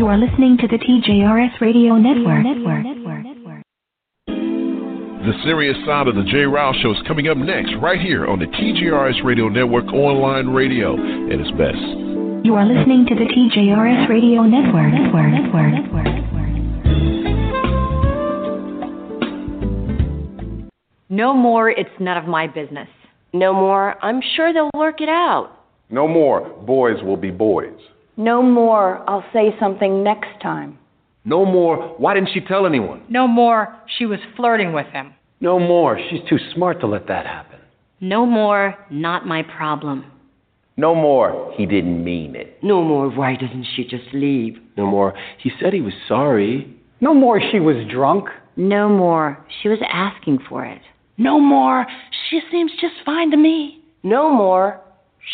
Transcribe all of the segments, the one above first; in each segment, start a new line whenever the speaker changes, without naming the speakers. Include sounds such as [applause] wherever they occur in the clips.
You are listening to the TJRS Radio Network. Network.
The serious side of the J. Rouse Show is coming up next, right here on the TJRS Radio Network online radio at its best.
You are listening to the TJRS Radio Network. Network. Network. Network.
No more, it's none of my business.
No more, I'm sure they'll work it out.
No more, boys will be boys.
No more, I'll say something next time.
No more, why didn't she tell anyone?
No more, she was flirting with him.
No more, she's too smart to let that happen.
No more, not my problem.
No more, he didn't mean it.
No more, why doesn't she just leave?
No more, he said he was sorry.
No more, she was drunk.
No more, she was asking for it.
No more, she seems just fine to me.
No more,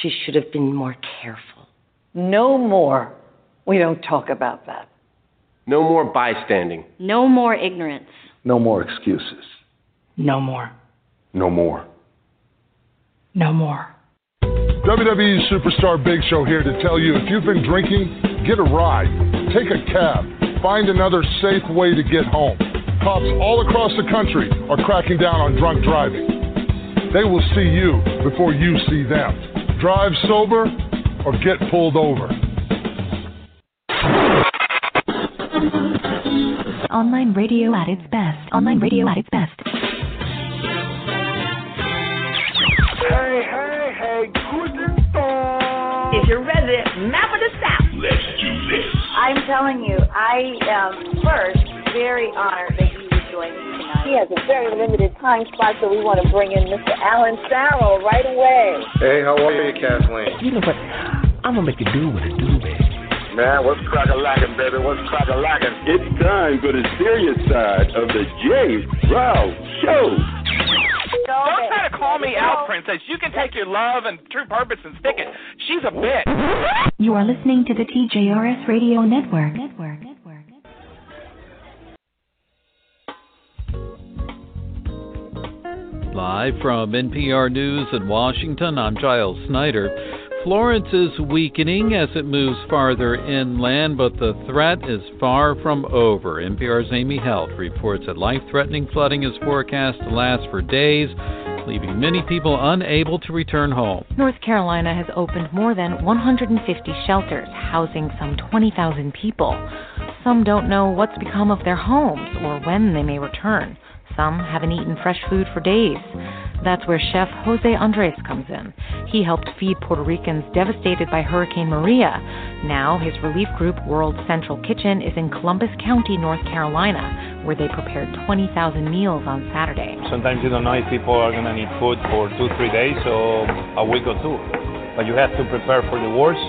she should have been more careful.
No more, we don't talk about that.
No more bystanding.
No more ignorance.
No more excuses.
No more.
No more.
No more.
WWE Superstar Big Show here to tell you if you've been drinking, get a ride, take a cab, find another safe way to get home. Cops all across the country are cracking down on drunk driving. They will see you before you see them. Drive sober or get pulled over.
Online radio at its best. Online radio at its best.
Hey, hey, hey, guten Tag.
Is your resident map of the South?
Let's do this.
I'm telling you, I am first very honored that you would join us tonight. He has a very limited time spot, so we want to bring in Mr. Alan Farrell right away.
Hey, how are you, Kathleen?
You know what? I'm gonna make you do what it do, baby.
Man, what's crack a lacking, baby? What's crack a lacking? It's time for the serious side of the J. Rouse Show.
Don't try to call me out, princess. You can take your love and true purpose and stick it. She's a bitch.
You are listening to the TJRS Radio Network. Network.
Live from NPR News in Washington, I'm Giles Snyder. Florence is weakening as it moves farther inland, but the threat is far from over. NPR's Amy Held reports that life threatening flooding is forecast to last for days, leaving many people unable to return home.
North Carolina has opened more than 150 shelters, housing some 20,000 people. Some don't know what's become of their homes or when they may return. Some haven't eaten fresh food for days. That's where chef Jose Andres comes in. He helped feed Puerto Ricans devastated by Hurricane Maria. Now, his relief group, World Central Kitchen, is in Columbus County, North Carolina, where they prepared 20,000 meals on Saturday.
Sometimes you don't know if people are going to need food for two, three days or a week or two. But you have to prepare for the worst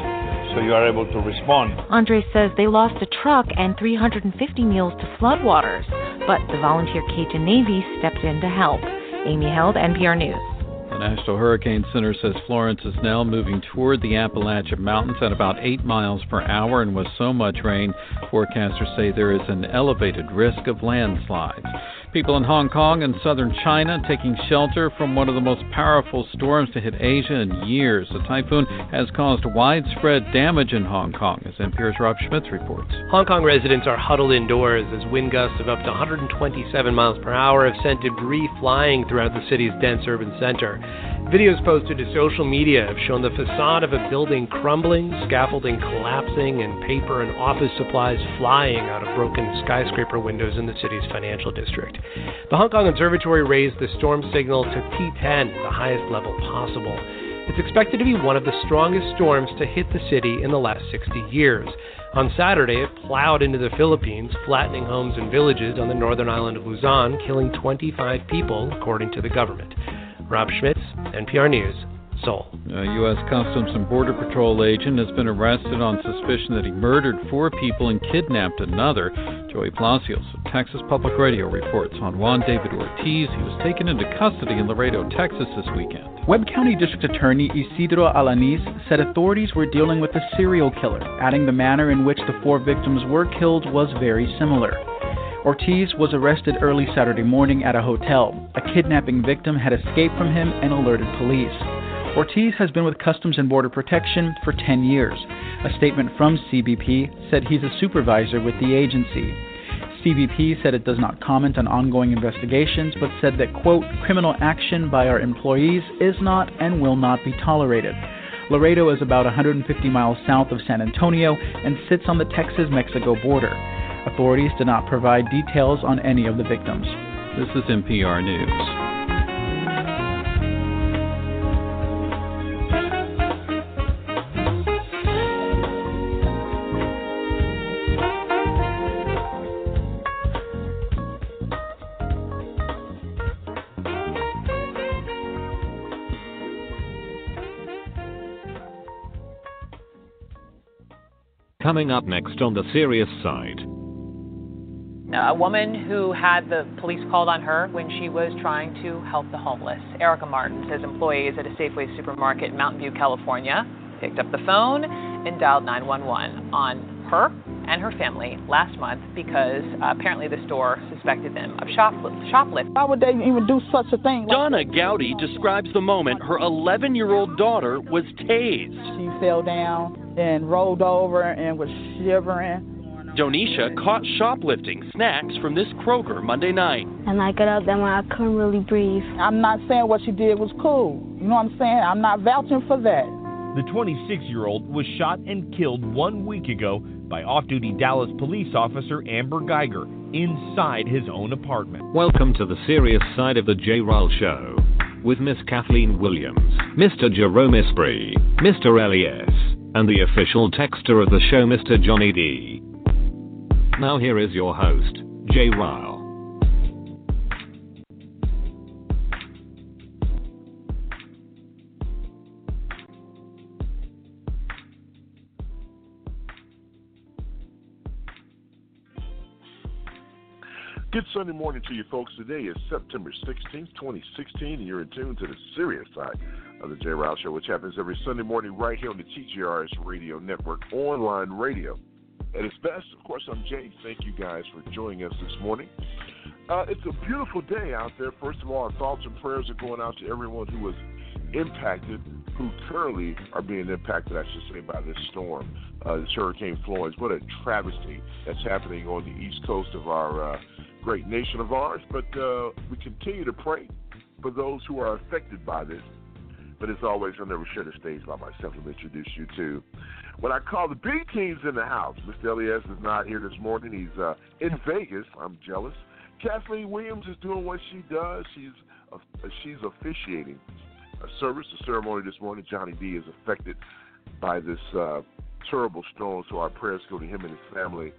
so you are able to respond.
Andres says they lost a truck and 350 meals to floodwaters, but the volunteer Cajun Navy stepped in to help. Amy Held, NPR News.
The National Hurricane Center says Florence is now moving toward the Appalachian Mountains at about 8 miles per hour, and with so much rain, forecasters say there is an elevated risk of landslides. People in Hong Kong and southern China taking shelter from one of the most powerful storms to hit Asia in years. The typhoon has caused widespread damage in Hong Kong, as NPR's Rob Schmitz reports.
Hong Kong residents are huddled indoors as wind gusts of up to 127 miles per hour have sent debris flying throughout the city's dense urban center. Videos posted to social media have shown the facade of a building crumbling, scaffolding collapsing, and paper and office supplies flying out of broken skyscraper windows in the city's financial district. The Hong Kong Observatory raised the storm signal to T10, the highest level possible. It's expected to be one of the strongest storms to hit the city in the last 60 years. On Saturday, it plowed into the Philippines, flattening homes and villages on the northern island of Luzon, killing 25 people, according to the government. Rob Schmitz, NPR News, Seoul.
A U.S. Customs and Border Patrol agent has been arrested on suspicion that he murdered four people and kidnapped another. Joey Palacios of Texas Public Radio reports on Juan David Ortiz. He was taken into custody in Laredo, Texas this weekend.
Webb County District Attorney Isidro Alaniz said authorities were dealing with a serial killer, adding the manner in which the four victims were killed was very similar. Ortiz was arrested early Saturday morning at a hotel. A kidnapping victim had escaped from him and alerted police. Ortiz has been with Customs and Border Protection for 10 years. A statement from CBP said he's a supervisor with the agency. CBP said it does not comment on ongoing investigations, but said that, quote, criminal action by our employees is not and will not be tolerated. Laredo is about 150 miles south of San Antonio and sits on the Texas Mexico border. Authorities did not provide details on any of the victims.
This is NPR News.
Coming up next on the serious side.
A woman who had the police called on her when she was trying to help the homeless. Erica Martin says employees at a Safeway supermarket in Mountain View, California, picked up the phone and dialed 911 on her and her family last month because uh, apparently the store suspected them of shoplift- shoplifting.
Why would they even do such a thing?
Donna Gowdy describes the moment her 11 year old daughter was tased.
She fell down and rolled over and was shivering.
Donisha caught shoplifting snacks from this Kroger Monday night.
And I got up there when I couldn't really breathe.
I'm not saying what she did was cool. You know what I'm saying? I'm not vouching for that.
The 26 year old was shot and killed one week ago by off duty Dallas police officer Amber Guyger inside his own apartment.
Welcome to the serious side of the J. Ryle Show with Miss Kathleen Williams, Mr. Jerome Esprit, Mr. Elias, and the official texter of the show, Mr. Johnny D. Now, here is your host, Jay Ryle.
Good Sunday morning to you folks. Today is September 16th, 2016, and you're in tune to the serious side of the J. Ryle Show, which happens every Sunday morning right here on the TJRS Radio Network, online radio. At its best, of course, I'm Jay. Thank you guys for joining us this morning. Uh, it's a beautiful day out there. First of all, our thoughts and prayers are going out to everyone who was impacted, who currently are being impacted, I should say, by this storm, uh, this Hurricane Florence. What a travesty that's happening on the east coast of our uh, great nation of ours. But uh, we continue to pray for those who are affected by this. But as always, I'll never share the stage by myself. Let me introduce you to what I call the big teams in the house. Mr. Elias is not here this morning. He's uh, in Vegas. I'm jealous. Kathleen Williams is doing what she does. She's uh, she's officiating a service, a ceremony this morning. Johnny D is affected by this uh, terrible storm, so our prayers go to him and his family.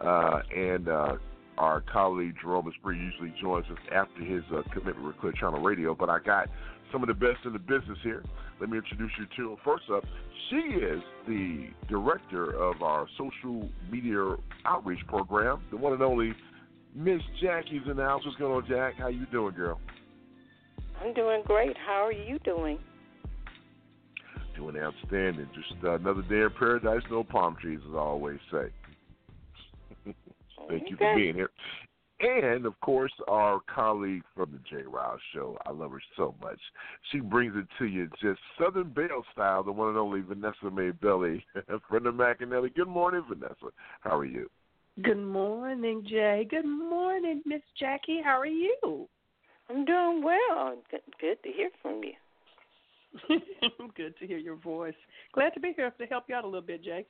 Uh, and uh, our colleague Jerome Esprit usually joins us after his uh, commitment with Clear Channel Radio. But I got some of the best in the business here. Let me introduce you to her. First up, she is the director of our social media outreach program, the one and only Miss Jackie's in the house. What's going on, Jack? How you doing, girl?
I'm doing great. How are you doing?
Doing outstanding. Just uh, another day in paradise, no palm trees, as I always say. [laughs] Thank you for being here. And of course, our colleague from the J. Ryle Show. I love her so much. She brings it to you just Southern Belle style, the one and only Vanessa May Belly, Brenda [laughs] McAnally. Good morning, Vanessa. How are you?
Good morning, Jay. Good morning, Miss Jackie. How are you?
I'm doing well. Good, good to hear from you. [laughs]
good to hear your voice. Glad to be here to help you out a little bit, Jay.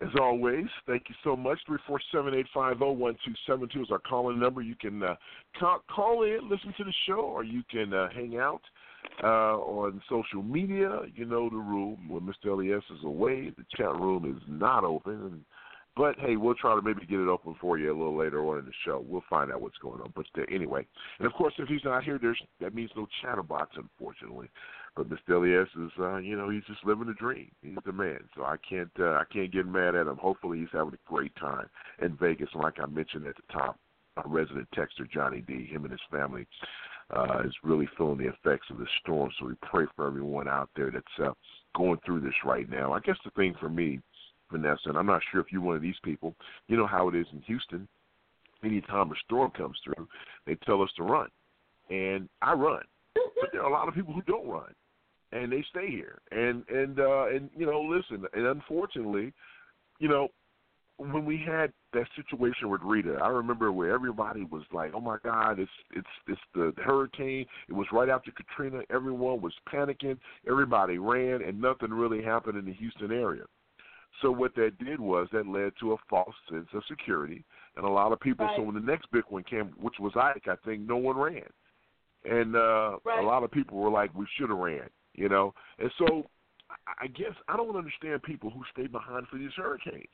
As always, thank you so much. Three four seven eight five zero one two seven two is our calling number. You can uh, call, in, listen to the show, or you can uh, hang out uh, on social media. You know the rule. When Mr. Elias is away, the chat room is not open. But hey, we'll try to maybe get it open for you a little later on in the show. We'll find out what's going on. But uh, anyway, and of course, if he's not here, there's that means no chatterbox, unfortunately. But Mr. Elias is, uh, you know, he's just living the dream. He's the man, so I can't, uh, I can't get mad at him. Hopefully, he's having a great time in Vegas. And like I mentioned at the top, our resident texter Johnny D, him and his family, uh, is really feeling the effects of the storm. So we pray for everyone out there that's uh, going through this right now. I guess the thing for me, Vanessa, and I'm not sure if you're one of these people. You know how it is in Houston. Anytime a storm comes through, they tell us to run, and I run. But there are a lot of people who don't run. And they stay here. And and uh, and you know, listen, and unfortunately, you know, when we had that situation with Rita, I remember where everybody was like, "Oh my God, it's it's it's the hurricane." It was right after Katrina. Everyone was panicking. Everybody ran, and nothing really happened in the Houston area. So what that did was that led to a false sense of security, and a lot of people.
Right.
So when the next big one came, which was Ike, I think no one ran, and uh,
Right.
a lot of people were like, "We should have ran," you know. And so I- guess I don't understand people who stay behind for these hurricanes.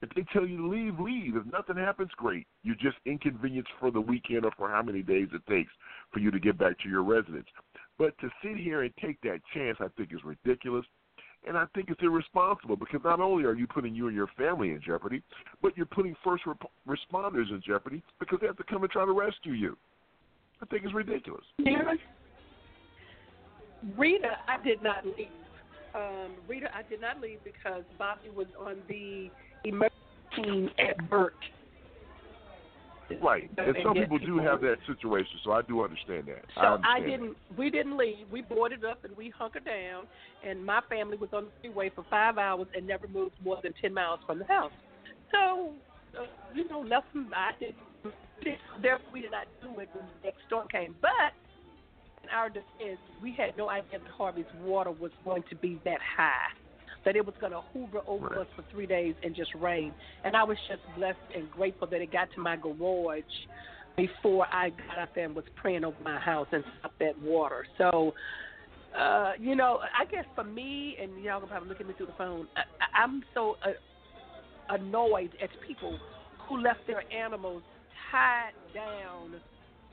If they tell you to leave, leave. If nothing happens, great. You're just inconvenienced for the weekend or for how many days it takes for you to get back to your residence. But to sit here and take that chance, I think is ridiculous. And I think it's irresponsible because not only are you putting you and your family in jeopardy, but you're putting first rep- responders in jeopardy because they have to come and try to rescue you. I think it's ridiculous.
Darren, Rita, I did not leave. Um, Rita, I did not leave because Bobby was on the emergency team at Burt.
Right. And some people do have that situation, so I do understand that.
So
I,
I, didn't. We didn't leave. We boarded up and we hunkered down. And my family was on the freeway for five hours and never moved more than ten miles from the house. So, uh, you know, nothing. I did. Therefore, we did not do it when the next storm came. But our defense, we had no idea that Harvey's water was going to be that high. That it was going to hoover over us for three days and just rain. And I was just blessed and grateful that it got to my garage before I got out there and was praying over my house and stopped that water. So, uh, you know, I guess for me, and y'all gonna probably look at me through the phone, I- I'm so uh, annoyed at people who left their animals tied down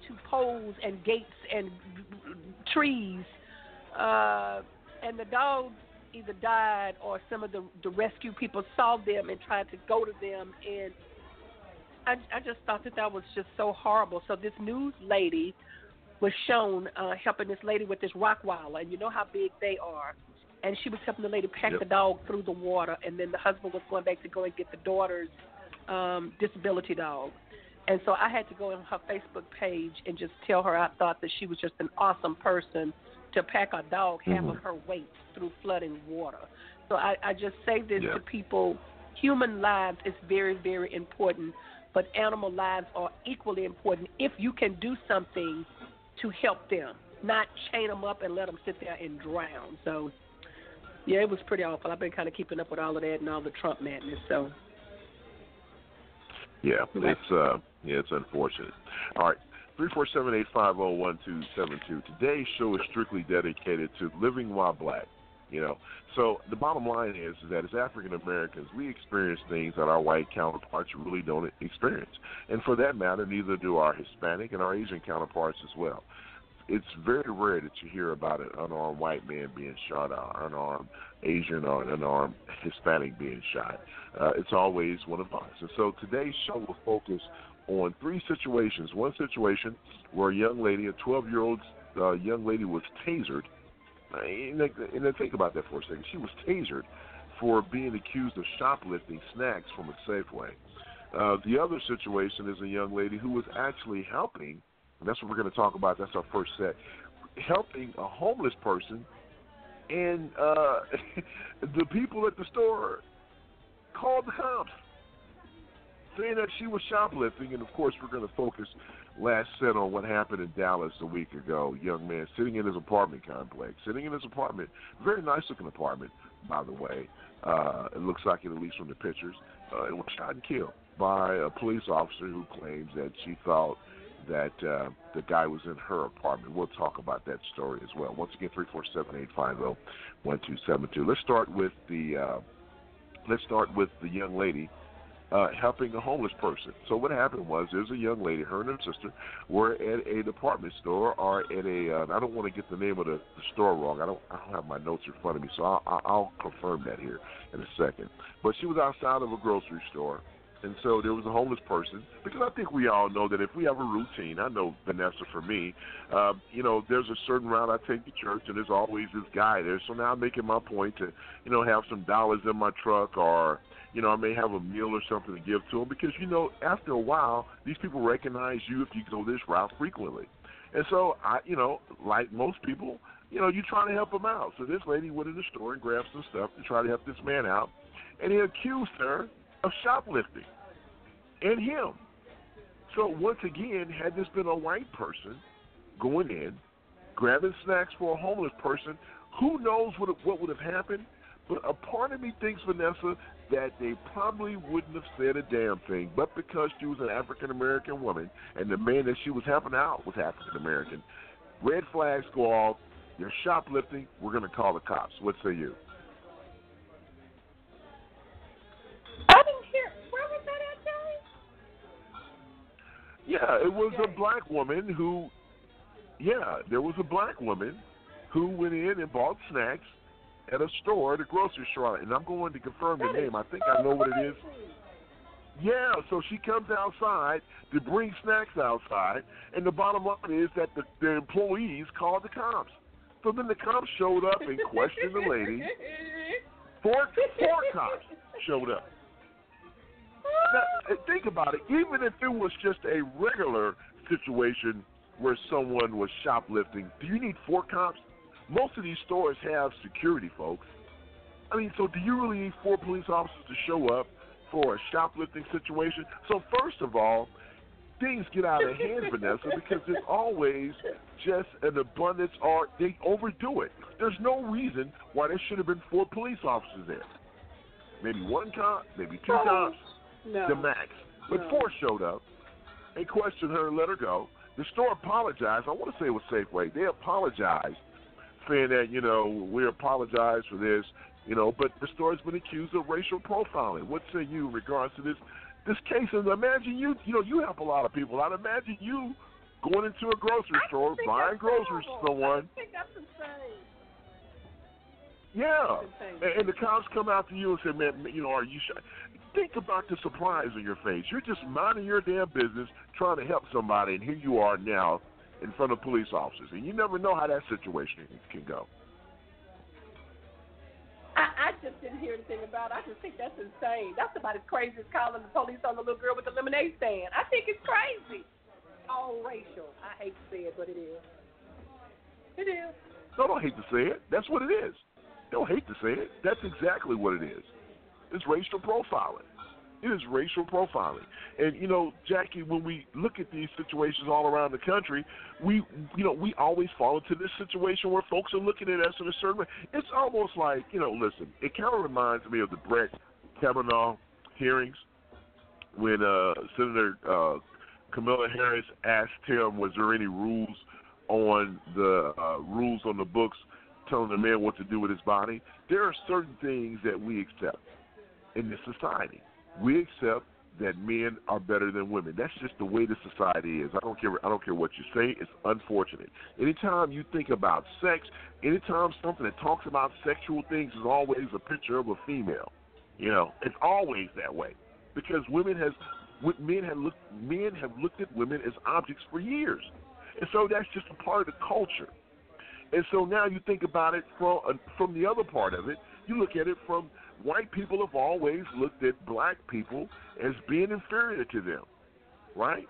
to poles and gates and trees, uh, and the dogs either died or some of the, the rescue people saw them and tried to go to them and I, I just thought that that was just so horrible. So this news lady was shown uh, helping this lady with this Rottweiler, and you know how big they are. And she was helping the lady pack
Yep.
the dog through the water, and then the husband was going back to go and get the daughter's um, disability dog. And so I had to go on her Facebook page and just tell her I thought that she was just an awesome person to pack a dog half of
Mhm.
her weight through flooding water. So I, I just say this
Yeah.
to people: human lives is very, very important, but animal lives are equally important if you can do something to help them, not chain them up and let them sit there and drown. So, yeah, it was pretty awful. I've been kind of keeping up with all of that and all the Trump madness. So,
Yeah, it's uh, yeah, it's unfortunate. All right, three four seven eight five zero one two seven two. Today's show is strictly dedicated to living while black. You know, so the bottom line is, is that as African Americans, we experience things that our white counterparts really don't experience, and for that matter, neither do our Hispanic and our Asian counterparts as well. It's very rare that you hear about an unarmed white man being shot, or an unarmed Asian or an unarmed Hispanic being shot. Uh, it's always one of us. And so today's show will focus on three situations. One situation where a young lady, a 12 year old uh, young lady, was tasered. And then think about that for a second. She was tasered for being accused of shoplifting snacks from a Safeway. Uh, the other situation is a young lady who was actually helping, and that's what we're going to talk about. That's our first set. Helping a homeless person, and uh, [laughs] the people at the store called the cops, saying that she was shoplifting. And of course, we're going to focus last set on what happened in Dallas a week ago. Young man sitting in his apartment complex, sitting in his apartment, very nice looking apartment, by the way. Uh, it looks like it, at least from the pictures. Uh, it was shot and killed by a police officer who claims that she thought that uh, the guy was in her apartment. We'll talk about that story as well. Once again, three four seven eight five zero one two seven two. Let's start with the uh, let's start with the young lady uh, helping a homeless person. So what happened was there's a young lady, her and her sister were at a department store or at a. Uh, I don't want to get the name of the, the store wrong. I don't. I don't have my notes in front of me, so I'll, I'll confirm that here in a second. But she was outside of a grocery store. And so there was a homeless person because I think we all know that if we have a routine, I know Vanessa for me, uh, you know, there's a certain route I take to church, and there's always this guy there. So now I'm making my point to, you know, have some dollars in my truck, or you know, I may have a meal or something to give to them because you know, after a while, these people recognize you if you go this route frequently. And so I, you know, like most people, you know, you try to help them out. So this lady went in the store and grabbed some stuff to try to help this man out, and he accused her of shoplifting and him. So once again, had this been a white person going in, grabbing snacks for a homeless person, who knows what what would have happened? But a part of me thinks, Vanessa, that they probably wouldn't have said a damn thing. But because she was an African American woman and the man that she was helping out was African American, red flags go off. You're shoplifting. We're going to call the cops. What say you?
I didn't hear. Where was that at, Joey?
Yeah, it was a black woman who, yeah, there was a black woman who went in and bought snacks at a store, at a grocery store, and I'm going to confirm the name. I think I know what it is. Yeah, so she comes outside to bring snacks outside, and the bottom line is that the, the employees called the cops. So then the cops showed up and questioned the lady. Four, four cops showed up. Now, [laughs] think about it. Even if it was just a regular situation where someone was shoplifting, do you need four cops? Most of these stores have security, folks. I mean, so do you really need four police officers to show up for a shoplifting situation? So first of all, things get out of hand, [laughs] Vanessa, because there's always just an abundance or they overdo it. There's no reason why there should have been four police officers there. Maybe one cop, maybe two oh, cops,
no.
the max. But
No.
four showed up. They questioned her and let her go. The store apologized. I want to say it was Safeway. They apologized, saying that you know we apologize for this, you know. But the store has been accused of racial profiling. What say you in regards to this this case? And imagine you, you know, you help a lot of people. I'd imagine you going into a grocery store, buying groceries for someone.
I think that's insane.
Yeah, and, and the cops come after you and say, "Man, you know, are you?" Sh-? Think about the surprise on your face. You're just minding your damn business, trying to help somebody, and here you are now in front of police officers, and you never know how that situation can go.
I, I just didn't hear anything about it. I just think that's insane. That's about as crazy as calling the police on the little girl with the lemonade stand. I think it's crazy. All racial. I hate to say it, but it is. It is.
No, don't hate to say it. That's what it is. Don't hate to say it. That's exactly what it is. It's racial profiling. It is racial profiling. And you know, Jackie, when we look at these situations all around the country, we you know, we always fall into this situation where folks are looking at us in a certain way. It's almost like, you know, listen, it kind of reminds me of the Brett Kavanaugh hearings when uh Senator uh Kamala Harris asked him was there any rules on the uh, rules on the books telling the man what to do with his body. There are certain things that we accept in this society. We accept that men are better than women. That's just the way the society is. I don't care. I don't care what you say. It's unfortunate. Anytime you think about sex, anytime something that talks about sexual things is always a picture of a female. You know, it's always that way because women has men have looked men have looked at women as objects for years, and so that's just a part of the culture. And so now you think about it from from the other part of it. You look at it from white people have always looked at black people as being inferior to them, right?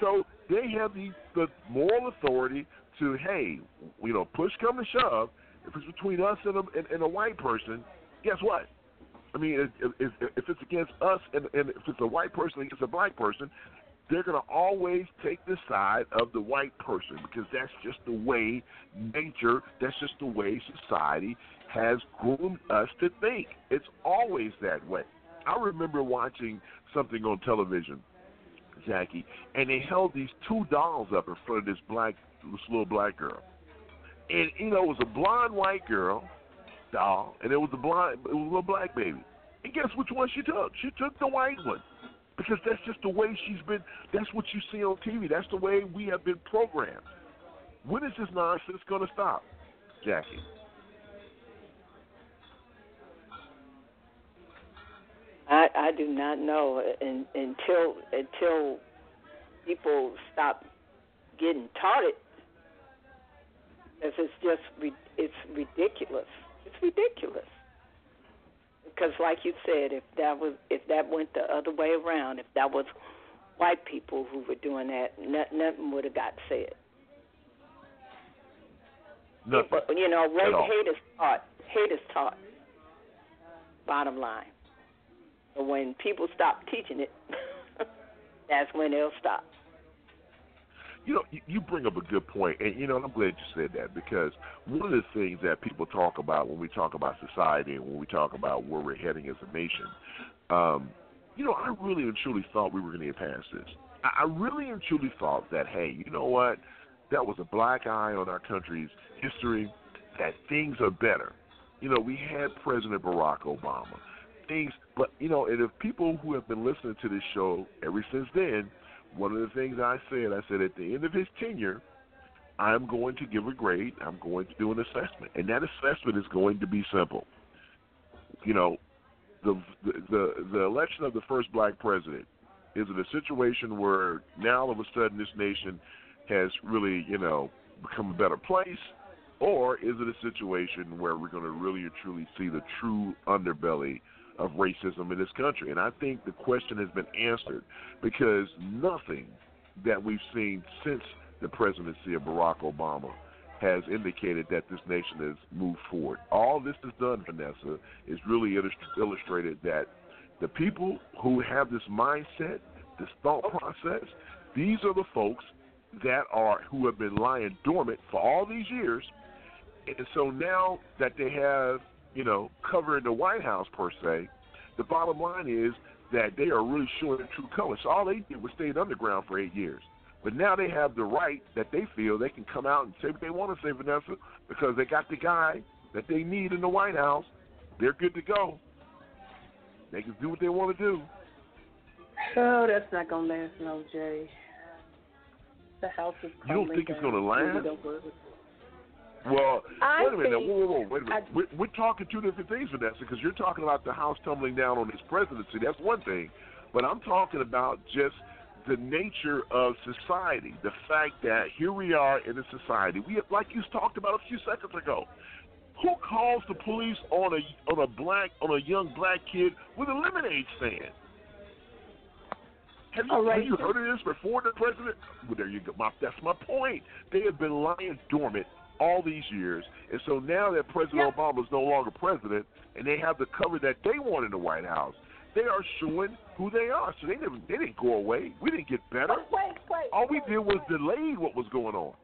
So they have the the moral authority to hey, you know, push come to shove. If it's between us and a, and, and a white person, guess what? I mean, if, if, if it's against us and, and if it's a white person against a black person, they're going to always take the side of the white person because that's just the way nature, that's just the way society has groomed us to think. It's always that way. I remember watching something on television, Jackie, and they held these two dolls up in front of this black, this little black girl, and you know it was a blonde white girl doll, and it was a blonde, it was a little black baby. And guess which one she took? She took the white one because that's just the way she's been. That's what you see on TV. That's the way we have been programmed. When is this nonsense going to stop, Jackie?
I I do not know and, until until people stop getting taught it. If it's just ri- it's ridiculous. It's ridiculous. Because, like you said, if that was if that went the other way around, if that was white people who were doing that, not, nothing would have got said.
Nothing.
You know, when hate is taught, hate is taught. Bottom line. But when people stop teaching it, [laughs] that's when they'll stop.
You know, you, bring up a good point, and you know, I'm glad you said that because one of the things that people talk about when we talk about society and when we talk about where we're heading as a nation, um, you know, I really and truly thought we were going to get past this. I, I really and truly thought that, hey, you know what, that was a black eye on our country's history. That things are better. You know, we had President Barack Obama. Things, but you know, and if people who have been listening to this show ever since then one of the things I said, I said at the end of his tenure, I'm going to give a grade. I'm going to do an assessment, and that assessment is going to be simple. You know, the the the, election of the first black president is it a situation where now all of a sudden this nation has really you know become a better place, or is it a situation where we're going to really truly see the true underbelly of racism in this country. And I think the question has been answered because nothing that we've seen since the presidency of Barack Obama has indicated that this nation has moved forward. All this has done, Vanessa, is really illustrated that the people who have this mindset, this thought process, these are the folks that are who have been lying dormant for all these years. And so now that they have you know, covering the White House per se, the bottom line is that they are really showing their true colors. So all they did was stay underground for eight years. But now they have the right that they feel they can come out and say what they want to say, Vanessa, because they got the guy that they need in the White House. They're good to go. They can do what they want to do.
Oh, that's not gonna last, no, Jay. The house is
You don't think it's gonna last? Well,
I
wait a minute. Whoa, whoa, whoa. Wait a minute.
I-
we're, we're talking two different things, Vanessa, because you're talking about the House tumbling down on his presidency. That's one thing. But I'm talking about just the nature of society. The fact that here we are in a society. We, like you talked about a few seconds ago. Who calls the police on a on a black on a young black kid with a lemonade stand? Have you,
right.
have you heard of this before the president? Well, there you go. My, that's my point. They have been lying dormant all these years, and so now that President Obama is no longer president, and they have the cover that they want in the White House, they are showing who they are. So they didn't they didn't go away. We didn't get better.
Wait, wait.
All we did was delay what was going on.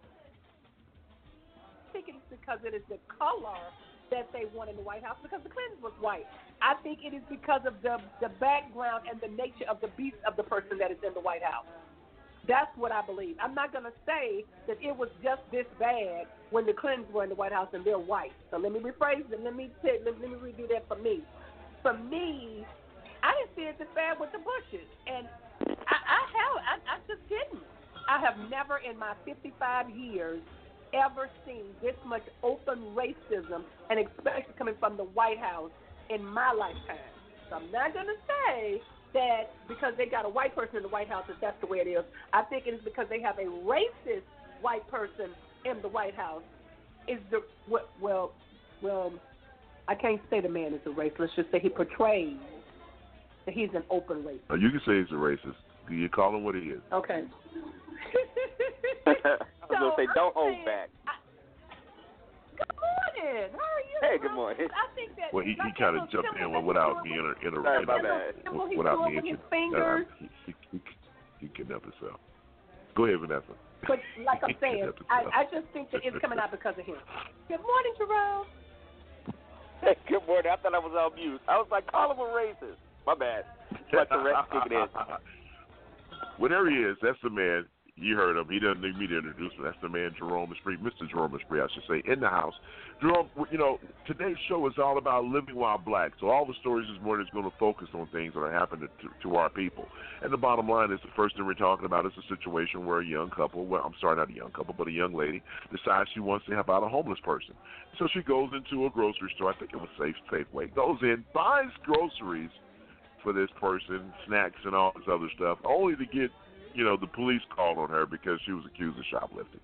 I think it's because it is the color that they want in the White House because the Clintons was white. I think it is because of the the background and the nature of the beast of the person that is in the White House. That's what I believe. I'm not going to say that it was just this bad when the Clintons were in the White House and they're white. So let me rephrase it. Let me say, let, let me redo that for me. For me, I didn't see it this bad with the Bushes, and I, I have I, I just didn't. I have never in my 55 years ever seen this much open racism, and especially coming from the White House in my lifetime. So I'm not going to say that because they got a white person in the White House that that's the way it is. I think it is because they have a racist white person in the White House. Is the well, well, well I can't say the man is a racist. Let's just say he portrays that he's an open racist.
Uh, you can say he's a racist. You call him what he is.
Okay. [laughs]
I was gonna say, don't hold
saying-
back.
Good morning. How are you?
Hey, good morning.
I think that
Well, he, he kind of jumped in without
that
me
he's
inter, inter,
Sorry about that.
Without
drew
me
with his
inter-
fingers.
uh, he, he, he, he kidnapped himself. Go ahead, Vanessa.
But like [laughs] I'm saying, I. I just think that it's coming out because of him. Good morning, Jerome.
Hey, good morning. I thought I was on mute. I was like, call him a racist. My bad. Let the rest kick it in. [laughs]
Whatever he is, that's the man. You heard him. He doesn't need me to introduce him. That's the man, Jerome Esprit, Mr. Jerome Esprit, I should say, in the house. Jerome, you know, today's show is all about living while black. So all the stories this morning is going to focus on things that are happening to, to our people. And the bottom line is the first thing we're talking about is a situation where a young couple, well, I'm sorry, not a young couple, but a young lady decides she wants to help out a homeless person. So she goes into a grocery store. I think it was Safe Safeway. Goes in, buys groceries for this person, snacks and all this other stuff, only to get, you know, the police called on her because she was accused of shoplifting.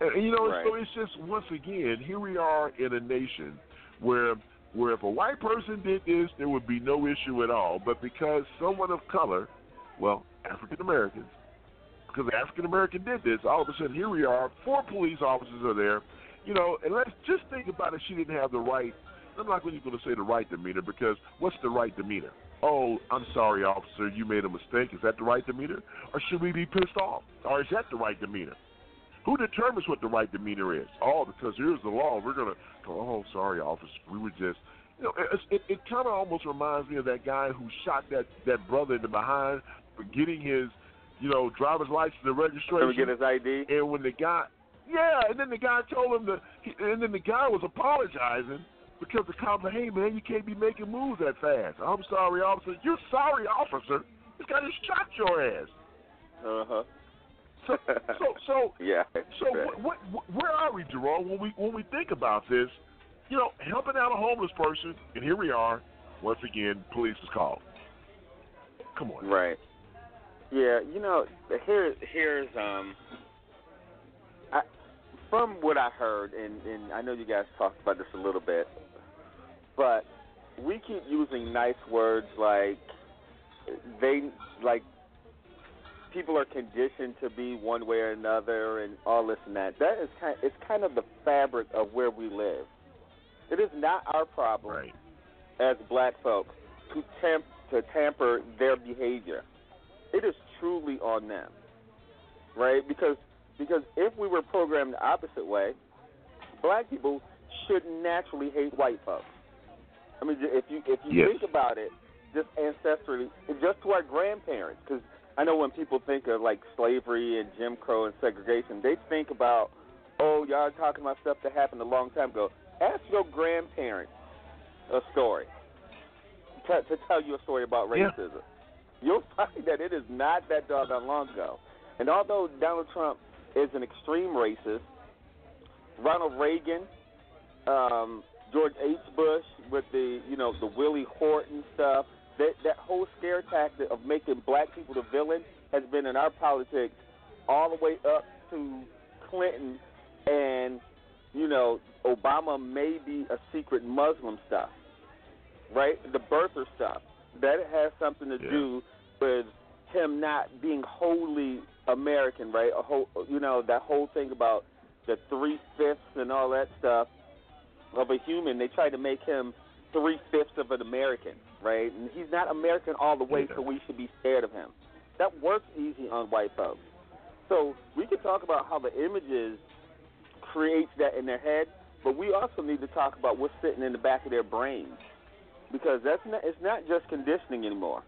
And, you know, so it's just once again, here we are in a nation where where if a white person did this, there would be no issue at all. But because someone of color, well, African Americans, because the African American did this, all of a sudden here we are, four police officers are there, You know, and let's just think about it. She didn't have the right. I'm not going to say the right demeanor because what's the right demeanor? Oh, I'm sorry, officer, you made a mistake. Is that the right demeanor, or should we be pissed off, or is that the right demeanor? Who determines what the right demeanor is? Oh, because here's the law. We're gonna go. Oh, sorry, officer. We were just you know, it, it, it kind of almost reminds me of that guy who shot that that brother in the behind for getting his, you know, driver's license and registration.
get his ID.
And when the guy, yeah, and then the guy told him that, and then the guy was apologizing because said, "Hey man, you can't be making moves that fast." I'm sorry, officer. You're sorry, officer. This guy just shot your ass.
Uh huh.
So, so, so, [laughs]
yeah.
So, what, what, where are we, Jerome? When we when we think about this, you know, helping out a homeless person, and here we are. Once again, police is called. Come on.
Right. Yeah, you know, here here's um I from what I heard and, and I know you guys talked about this a little bit, but we keep using nice words like they like people are conditioned to be one way or another and all this and that. That is kind it's kind of the fabric of where we live. It is not our problem
right.
as black folks to temp to tamper their behavior. It is truly on them, right? Because because if we were programmed the opposite way, black people should naturally hate white folks. I mean, if you if you
yes.
think about it, just ancestrally, just to our grandparents, because I know when people think of like slavery and Jim Crow and segregation, they think about, oh, y'all are talking about stuff that happened a long time ago. Ask your grandparents a story to, to tell you a story about racism.
Yeah.
You'll find that it is not that doggone long ago. And although Donald Trump is an extreme racist, Ronald Reagan, um, George H. Bush with the you know the Willie Horton stuff, that that whole scare tactic of making black people the villain has been in our politics all the way up to Clinton and you know Obama may be a secret Muslim stuff, right? The birther stuff that has something to
yeah.
do with him not being wholly American, right? A whole, you know, that whole thing about the three fifths and all that stuff of a human. They tried to make him three fifths of an American, right? And he's not American all the way, so we should be scared of him. That works easy on white folks. So we could talk about how the images creates that in their head, but we also need to talk about what's sitting in the back of their brains because that's not it's not just conditioning anymore.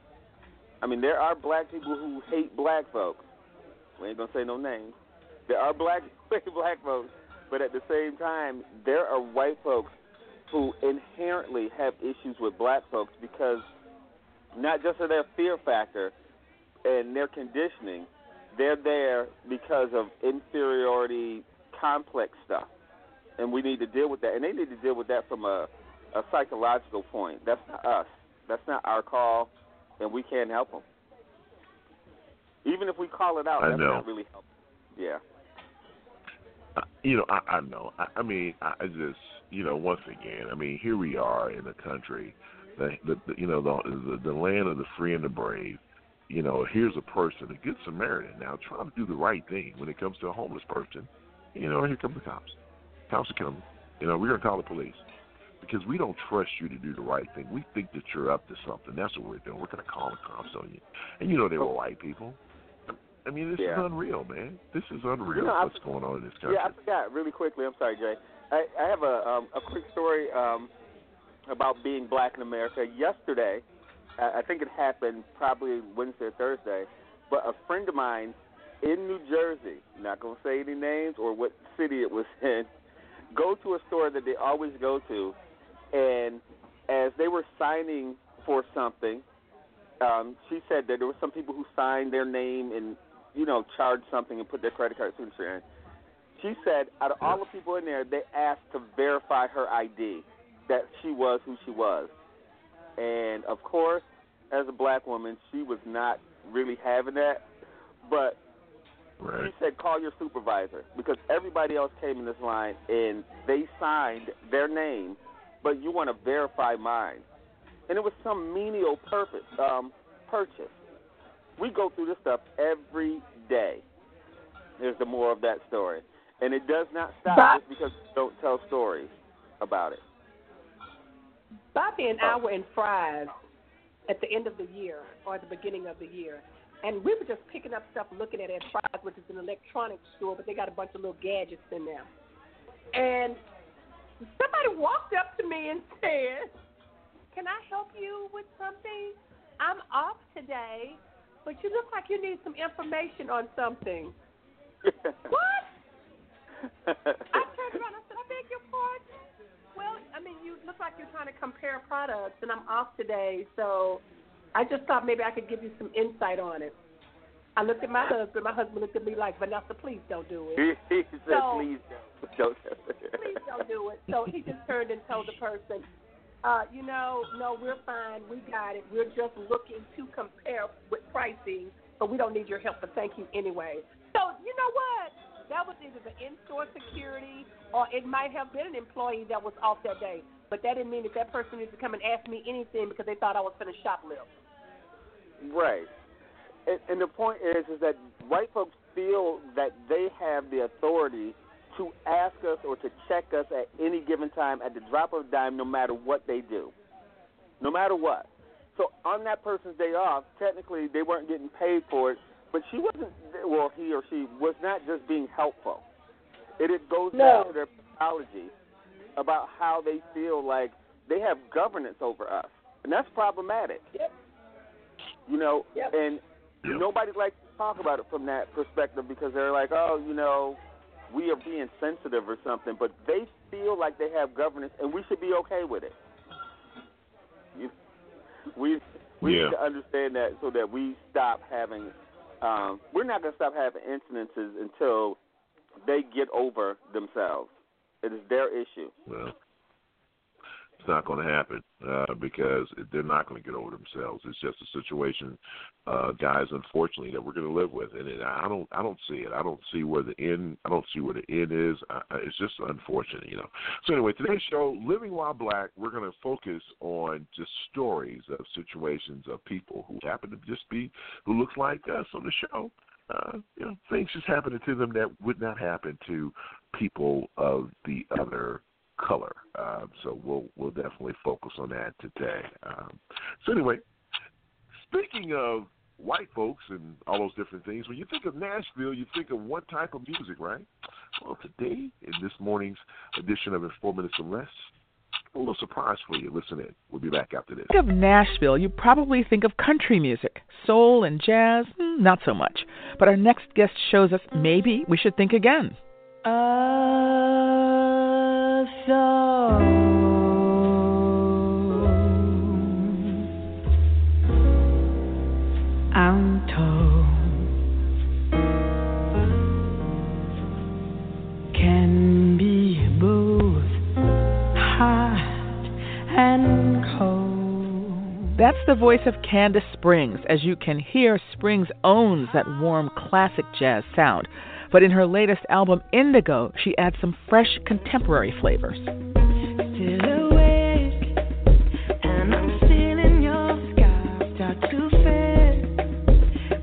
I mean, there are black people who hate black folks. We ain't gonna say no names. There are black [laughs] black folks, but at the same time, there are white folks who inherently have issues with black folks because not just of their fear factor and their conditioning, they're there because of inferiority complex stuff, and we need to deal with that. And they need to deal with that from a, a psychological point. That's not us. That's not our call, and we can't help them. Even if we call it out,
I
that's
know.
not really helping. Yeah.
You know, I, I know. I, I mean, I, I just, you know, once again, I mean, here we are in a country, the, the, the you know, the, the the land of the free and the brave. You know, here's a person, a good Samaritan, now trying to do the right thing when it comes to a homeless person. You know, here come the cops. Cops are coming. You know, we're gonna call the police because we don't trust you to do the right thing. We think that you're up to something. That's what we're doing. We're gonna call the cops on you. And you know they were oh. white people. I mean, this
Yeah.
is unreal, man. This is unreal.
You know, I-
what's going on in this country?
Yeah, I forgot really quickly. I'm sorry, Jay. I, I have a um, a quick story um, about being black in America. Yesterday, I, I think it happened probably Wednesday or Thursday, but a friend of mine in New Jersey, not gonna say any names or what city it was [laughs] in, go to a store that they always go to, and as they were signing for something, um, she said that there were some people who signed their name and you know charged something and put their credit card signature in. She said, out of all the people in there, they asked to verify her ID, that she was who she was. And of course, as a black woman, she was not really having that. But
right.
she said, call your supervisor because everybody else came in this line and they signed their name, but you want to verify mine. And it was some menial purpose um, purchase. We go through this stuff every day. There's the more of that story. and it does not stop just because we don't tell stories about it.
Bobby oh. and I were in Fry's at the end of the year or at the beginning of the year, and we were just picking up stuff, looking at it at Fry's, which is an electronics store, but they got a bunch of little gadgets in there. And somebody walked up to me and said, "Can I help you with something? I'm off today, but you look like you need some information on something." [laughs] what? [laughs] I turned around. I said, "I beg your pardon." Well, I mean, you look like you're trying to compare products, and I'm off today, so I just thought maybe I could give you some insight on it. I looked at my husband. My husband looked at me like, Vanessa, please don't do it.
He, he said,
So-
"Please don't." don't.
please don't do it. So he just turned and told the person, uh, you know, no, we're fine. We got it. We're just looking to compare with pricing, but we don't need your help, but thank you anyway. So, you know what? That was either the in-store security or it might have been an employee that was off that day. But that didn't mean that that person needed to come and ask me anything because they thought I was going to shoplift.
Right. And, and the point is, is that white folks feel that they have the authority to ask us or to check us at any given time at the drop of a dime, no matter what they do, no matter what. So on that person's day off, technically they weren't getting paid for it, but she wasn't. Well, he or she was not just being helpful. It, it goes
No.
back to their psychology about how they feel like they have governance over us, and that's problematic.
Yep.
You know,
Yep.
and nobody likes to talk about it from that perspective because they're like, oh, you know, we are being sensitive or something, but they feel like they have governance, and we should be okay with it. You, we we
Yeah.
need to understand that so that we stop having. Um, we're not going to stop having incidences until they get over themselves. It is their issue.
Well, it's not going to happen uh, because they're not going to get over themselves. It's just a situation, uh, guys. Unfortunately, that we're going to live with, and it, I don't, I don't see it. I don't see where the end. I don't see where the end is. I, it's just unfortunate, you know. So anyway, today's show, Living While Black, we're going to focus on just stories of situations of people who happen to just be who looks like us on the show. Uh, you know, things just happening to them that would not happen to people of the other color. Um, so we'll we'll definitely focus on that today. Um, so anyway, speaking of white folks and all those different things, when you think of Nashville, you think of one type of music, right? Well, today in this morning's edition of In Four Minutes or Less, a little surprise for you. Listen in. We'll be back after this.
Think of Nashville, you probably think of country music. Soul and jazz, mm, not so much. But our next guest shows us maybe we should think again.
I'm
That's the voice of Candace Springs. As you can hear, Springs owns that warm classic jazz sound. But in her latest album, Indigo, she adds some fresh contemporary flavors.
Still awake, and I'm still in your sky. Start to fade,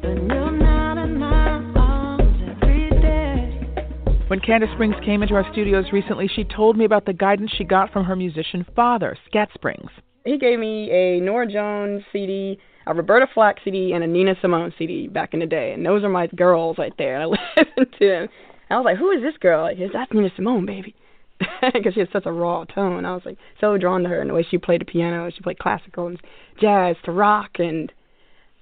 but you're not in my arms every day.
When Candace Springs came into our studios recently, she told me about the guidance she got from her musician father, Scat Springs.
He gave me a Norah Jones CD, a Roberta Flack CD, and a Nina Simone CD back in the day, and those are my girls right there. And I [laughs] listened to them. I was like, "Who is this girl?" Like, that's Nina Simone, baby, [laughs] because she has such a raw tone. I was like so drawn to her and the way she played the piano. She played classical and jazz to rock, and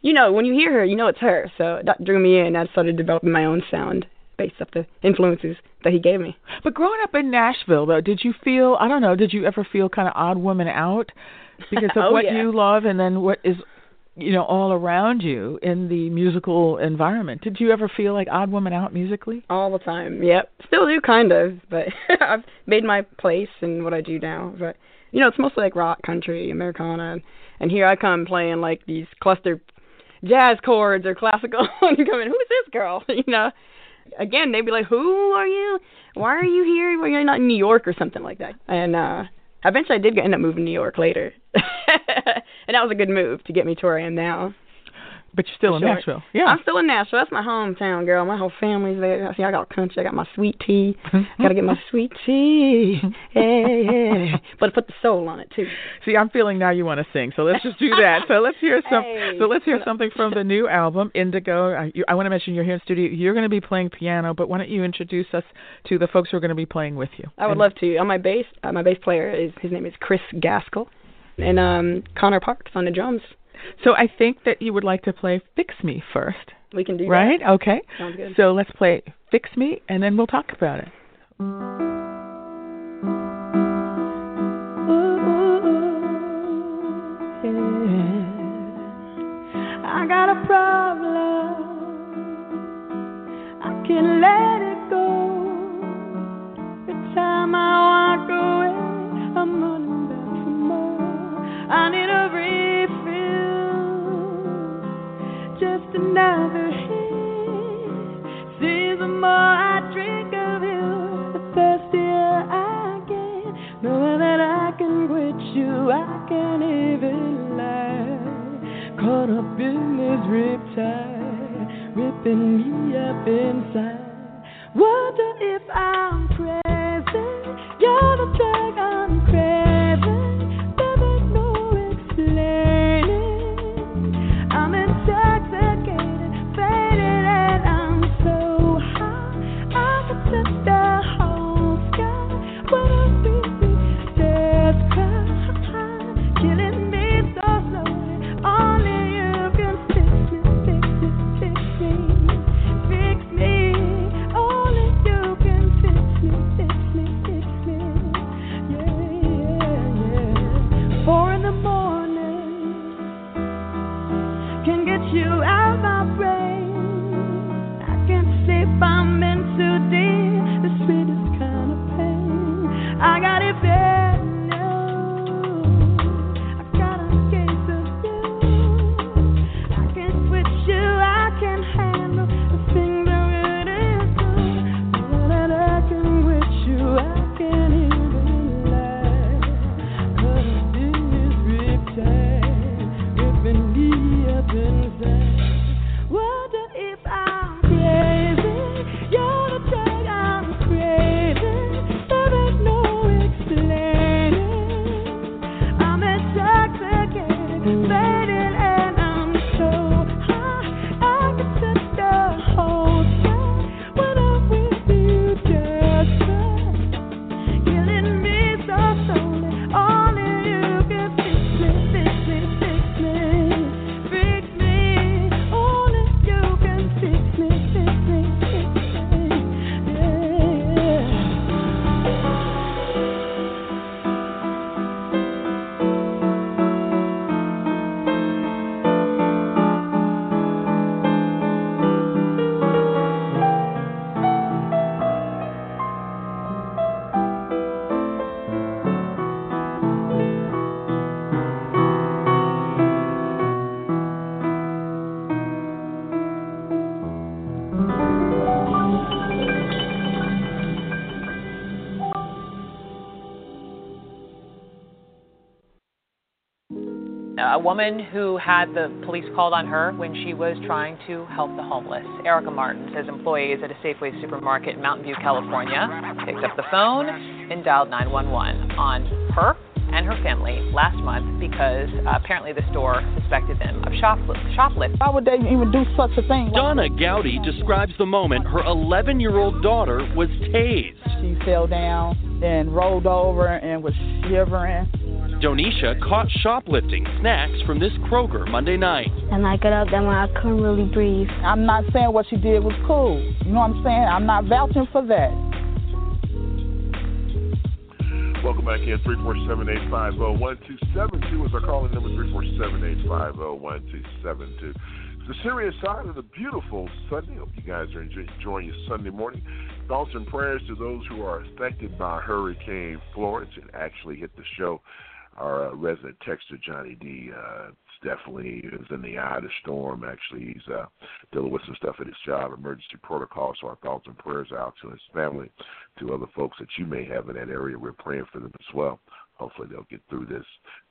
you know, when you hear her, you know it's her. So that drew me in. I started developing my own sound based off the influences that he gave me.
But growing up in Nashville, though, did you feel, I don't know, did you ever feel kind of odd woman out because of [laughs]
Oh,
what
yeah.
you love and then what is, you know, all around you in the musical environment? Did you ever feel like odd woman out musically?
All the time. Yep. Still do kind of, but [laughs] I've made my place in what I do now. But you know, it's mostly like rock, country, Americana, and, here I come playing like these cluster jazz chords or classical, [laughs] and you come in, who's this girl? [laughs] You know. Again, they'd be like, "Who are you? Why are you here? Well, you're not in New York or something like that." And uh eventually, I did end up moving to New York later, [laughs] and that was a good move to get me to where I am now.
But you're still in
sure.
Nashville. Yeah.
I'm still in Nashville. That's my hometown, girl. My whole family's there. See, I got country. I got my sweet tea. Got to get my sweet tea. Yeah, yeah. But put the soul on it too.
See, I'm feeling now you want to sing, so let's just do that. So let's hear some.
Hey.
So let's hear something from the new album, Indigo. I, you, I want to mention you're here in studio. You're going to be playing piano, but why don't you introduce us to the folks who are going to be playing with you?
I would
And-
love to. On my bass, uh, my bass player is his name is Chris Gaskell, and um Connor Parks on the drums.
So I think that you would like to play "Fix Me" first,
We can do that.
right? Okay.
Sounds good.
So let's play "Fix Me," and then we'll talk about it.
I got a problem. I can't let it go. Every time I Wonder if I'm crazy. You're the drug faded,
woman who had the police called on her when she was trying to help the homeless. Erica Martin says employees at a Safeway supermarket in Mountain View, California, picked up the phone and dialed 911 on her and her family last month because uh, apparently the store suspected them of shoplift- shoplifting.
Why would they even do such a thing?
Donna Gowdy describes the moment her 11 year old daughter was tased.
She fell down and rolled over and was shivering.
Donisha caught shoplifting snacks from this Kroger Monday night.
And I got up, then when I couldn't really breathe.
I'm not saying what she did was cool. You know what I'm saying? I'm not vouching for that.
Welcome back in. 347-850-1272 is our calling number. 347-850-1272. The serious side of the beautiful Sunday. Hope you guys are enjoying your Sunday morning. Thoughts and prayers to those who are affected by Hurricane Florence. It actually hit the show. Our uh, resident texter, Johnny D, uh, definitely is in the eye of the storm. Actually, he's uh, dealing with some stuff at his job, emergency protocol. So our thoughts and prayers out to his family, to other folks that you may have in that area. We're praying for them as well. hopefully they'll get through this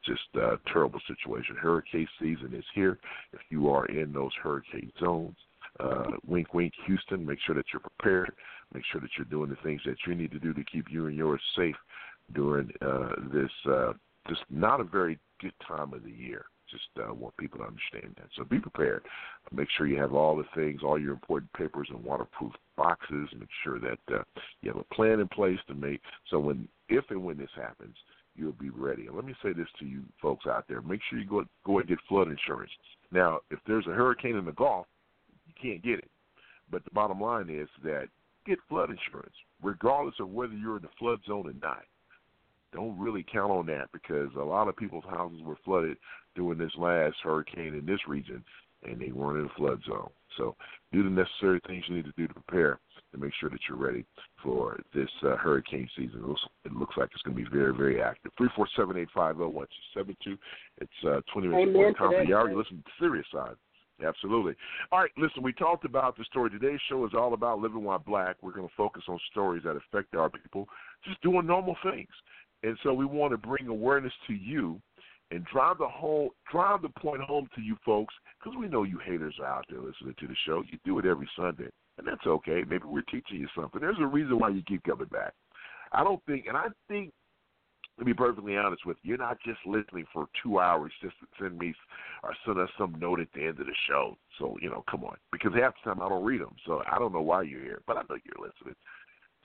just uh, terrible situation. Hurricane season is here. If you are in those hurricane zones, uh, wink, wink, Houston, make sure that you're prepared. Make sure that you're doing the things that you need to do to keep you and yours safe during uh, this uh, just not a very good time of the year. Just uh, want people to understand that. So be prepared. Make sure you have all the things, all your important papers in waterproof boxes. Make sure that uh, you have a plan in place to make so when, if and when this happens, you'll be ready. And let me say this to you folks out there: make sure you go go and get flood insurance. Now, if there's a hurricane in the Gulf, you can't get it. But the bottom line is that get flood insurance, regardless of whether you're in the flood zone or not don't really count on that because a lot of people's houses were flooded during this last hurricane in this region, and they weren't in a flood zone. So do the necessary things you need to do to prepare to make sure that you're ready for this uh, hurricane season. It looks, it looks like it's going to be very, very active. Three four seven eight five zero one two seven two. It's uh, twenty minutes before the top of the hour. You listen to the serious side. Absolutely. All right, listen, we talked about the story. Today's show is all about living while black. We're going to focus on stories that affect our people, just doing normal things. And so we want to bring awareness to you and drive the whole drive the point home to you folks because we know you haters are out there listening to the show. You do it every Sunday, and that's okay. Maybe we're teaching you something. There's a reason why you keep coming back. I don't think, and I think, to be perfectly honest with you, you're not just listening for two hours just to send me or send us some note at the end of the show. So you know, come on, because half the time I don't read them, so I don't know why you're here, but I know you're listening.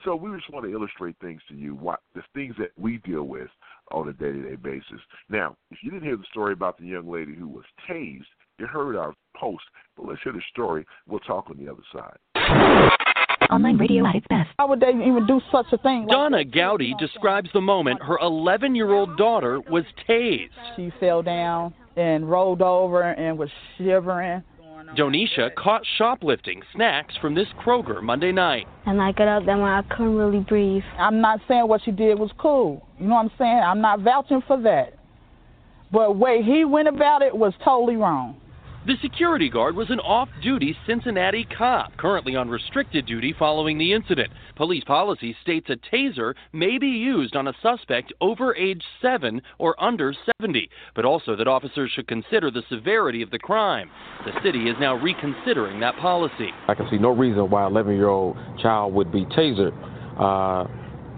So we just want to illustrate things to you, what the things that we deal with on a day-to-day basis. Now, if you didn't hear the story about the young lady who was tased, you heard our post, but let's hear the story. We'll talk on the other side.
Online radio at its best. How would they even do such a thing?
Donna Gowdy describes the moment her 11 year old daughter was tased.
She fell down and rolled over and was shivering.
Donisha caught shoplifting snacks from this Kroger Monday night.
And I got up there when I couldn't really breathe.
I'm not saying what she did was cool. You know what I'm saying? I'm not vouching for that. But way he went about it was totally wrong.
The security guard was an off duty Cincinnati cop, currently on restricted duty following the incident. Police policy states a taser may be used on a suspect over age 7 or under 70, but also that officers should consider the severity of the crime. The city is now reconsidering that policy.
I can see no reason why an 11 year old child would be tasered. Uh,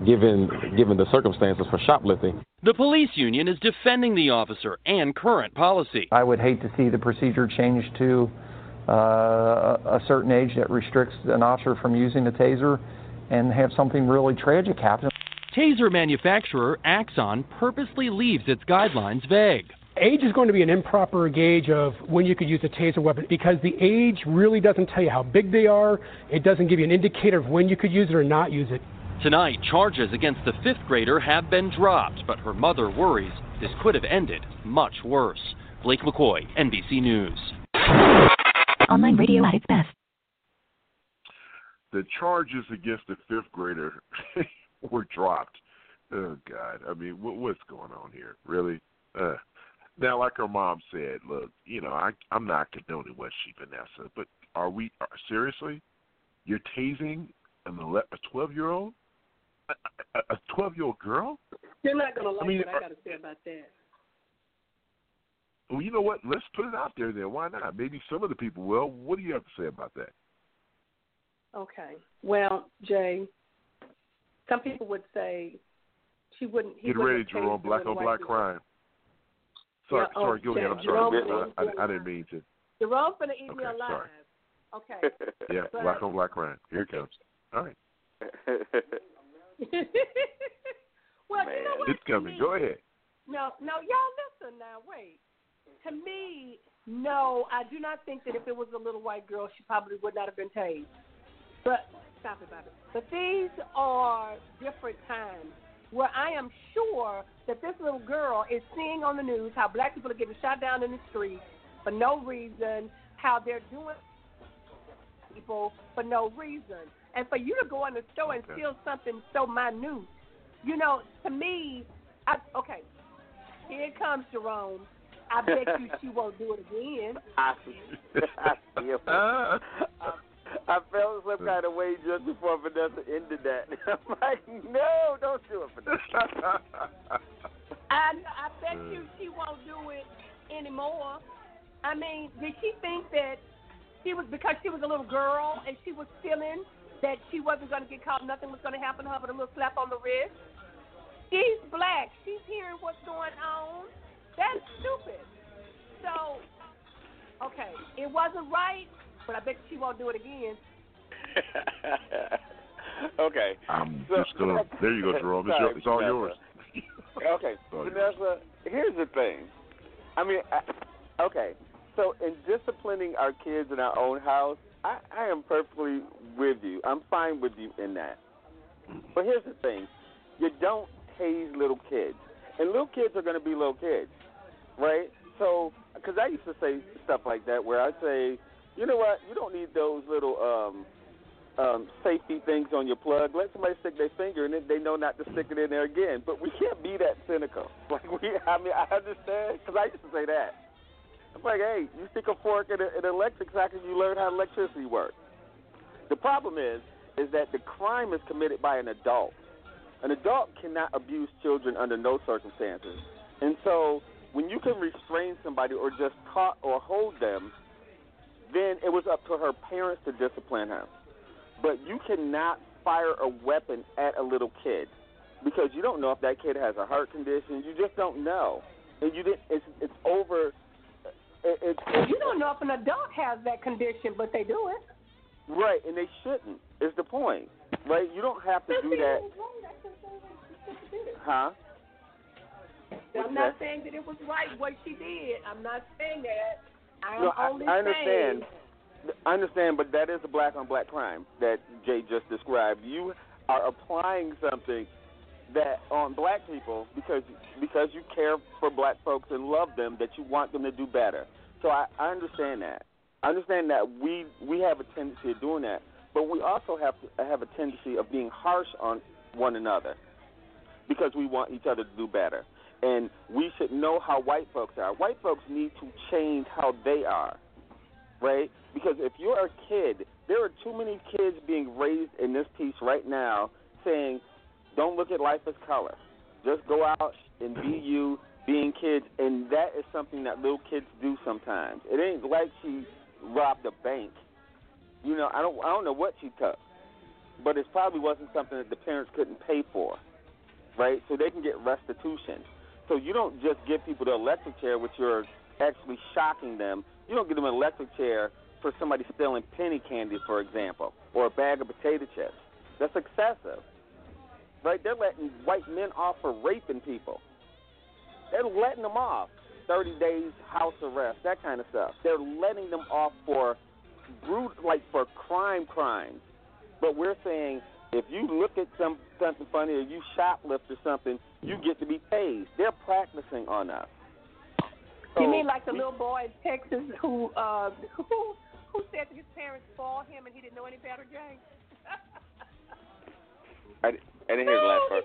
given given the circumstances for shoplifting.
The police union is defending the officer and current policy.
I would hate to see the procedure change to uh, a certain age that restricts an officer from using a taser and have something really tragic happen.
Taser manufacturer Axon purposely leaves its guidelines vague.
Age is going to be an improper gauge of when you could use a taser weapon because the age really doesn't tell you how big they are. It doesn't give you an indicator of when you could use it or not use it.
Tonight, charges against the fifth grader have been dropped, but her mother worries this could have ended much worse. Blake McCoy, NBC News.
Online radio at its best.
The charges against the fifth grader [laughs] were dropped. Oh God! I mean, what, what's going on here? Really? Uh, now, like her mom said, look, you know, I, I'm not condoning what she Vanessa, but are we are, seriously? You're tasing an 11, a 12 year old? A 12 year old girl?
You're not going to like
I mean,
what I uh, got to say about that.
Well, you know what? Let's put it out there then. Why not? Maybe some of the people will. What do you have to say about that?
Okay. Well, Jay, some people would say she wouldn't. He
Get
wouldn't
ready,
have
Jerome. Black
her
on black
white
crime. Sorry,
Yeah,
sorry.
oh,
Go ahead. I'm sorry.
Jerome- uh,
I, I, I didn't mean to.
Jerome's gonna eat me alive.
sorry.
Okay. [laughs]
Yeah,
But-
black on black crime. Here it comes. All right, [laughs] [laughs]
well, you know what?
it's coming. Go ahead.
No, no, y'all listen now. Wait. To me, no, I do not think that if it was a little white girl, she probably would not have been tased. But stop it, Bobby. But these are different times where I am sure that this little girl is seeing on the news how black people are getting shot down in the street for no reason, how they're doing people for no reason. And for you to go in the store and steal something so minute, you know, to me, I, okay, here comes, Jerome. I bet you she [laughs] won't do it again.
I, see. [laughs] I, feel, [laughs] uh, I, I felt some kind of way just before Vanessa ended that. I'm like, no, don't do it, Vanessa.
I I bet you mm. she won't do it anymore. I mean, did she think that she was because she was a little girl and she was feeling that she wasn't going to get caught, nothing was going to happen to her but a little slap on the wrist? She's black. She's hearing what's going on. That's stupid. So, okay, it wasn't right, but I bet she won't do it again. [laughs]
okay.
I'm
So-
just gonna. There you go, Jerome. It's, your, it's all yours.
okay, [laughs]
Sorry.
Vanessa. Here's the thing. I mean, I, okay. So in disciplining our kids in our own house, I, I am perfectly with you. I'm fine with you in that. But here's the thing: you don't tase little kids, and little kids are going to be little kids, right? So, because I used to say stuff like that, where I say, you know what, you don't need those little um, um, safety things on your plug. Let somebody stick their finger in it; they know not to stick it in there again. But we can't be that cynical. [laughs] Like we, I mean, I understand because I used to say that. I'm like, hey, you stick a fork in, an electric socket, you learn how electricity works. The problem is, is that the crime is committed by an adult. An adult cannot abuse children under no circumstances. And so, when you can restrain somebody or just talk or hold them, then it was up to her parents to discipline her. But you cannot fire a weapon at a little kid because you don't know if that kid has a heart condition. You just don't know, and you didn't. It's it's over. It, it's
You don't know if an adult has that condition, but they do it.
right, and they shouldn't. Is the point, right? You don't have to do that, huh? What's
I'm not
that?
saying that it was right what she did. I'm not saying that. I'm
No, I, I understand.
saying
I understand, but that is a black on black crime that Jay just described. You are applying something that on black people because because you care for black folks and love them that you want them to do better. So I, I understand that. I understand that we we have a tendency of doing that, but we also have to have a tendency of being harsh on one another because we want each other to do better. And we should know how white folks are. White folks need to change how they are, right? Because if you're a kid, there are too many kids being raised in this piece right now saying, don't look at life as color. Just go out and be you, being kids. And that is something that little kids do sometimes. It ain't like she robbed a bank. You know, I don't, I don't know what she took, but it probably wasn't something that the parents couldn't pay for, right? So they can get restitution. So you don't just give people the electric chair, which you're actually shocking them. You don't give them an electric chair for somebody stealing penny candy, for example, or a bag of potato chips. That's excessive, right? They're letting white men off for raping people. They're letting them off. 30 days house arrest, that kind of stuff. They're letting them off for brute, like for crime crimes. But we're saying if you look at some something funny or you shoplift or something, you get to be tased. They're practicing on us.
you mean like the little boy in Texas who uh who who said that his parents spoiled him and he didn't know any better, Jay?
I, [laughs] I didn't hear the last part.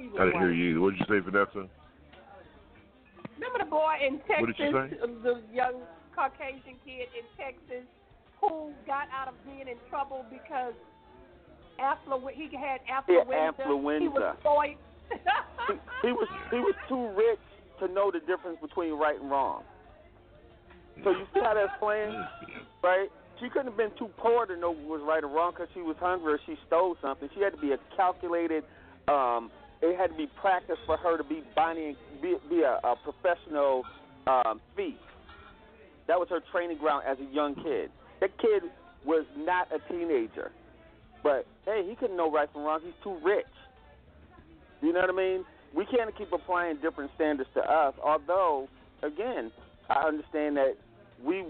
I didn't hear you. What did you say, Vanessa?
Remember the boy in Texas,
What did you say?
the young Caucasian kid in Texas who got out of being in trouble because afflu- he had
Yeah,
affluenza. He was spoiled.
He, he was he was too rich to know the difference between right and wrong. So you see how that's playing, [laughs] right? She couldn't have been too poor to know what was right or wrong because she was hungry or she stole something. She had to be a calculated. Um, it had to be practiced for her to be buying, be, be a, a professional um, thief. That was her training ground as a young kid. That kid was not a teenager, but hey, he couldn't know right from wrong. He's too rich. You know what I mean? We can't keep applying different standards to us. Although, again, I understand that we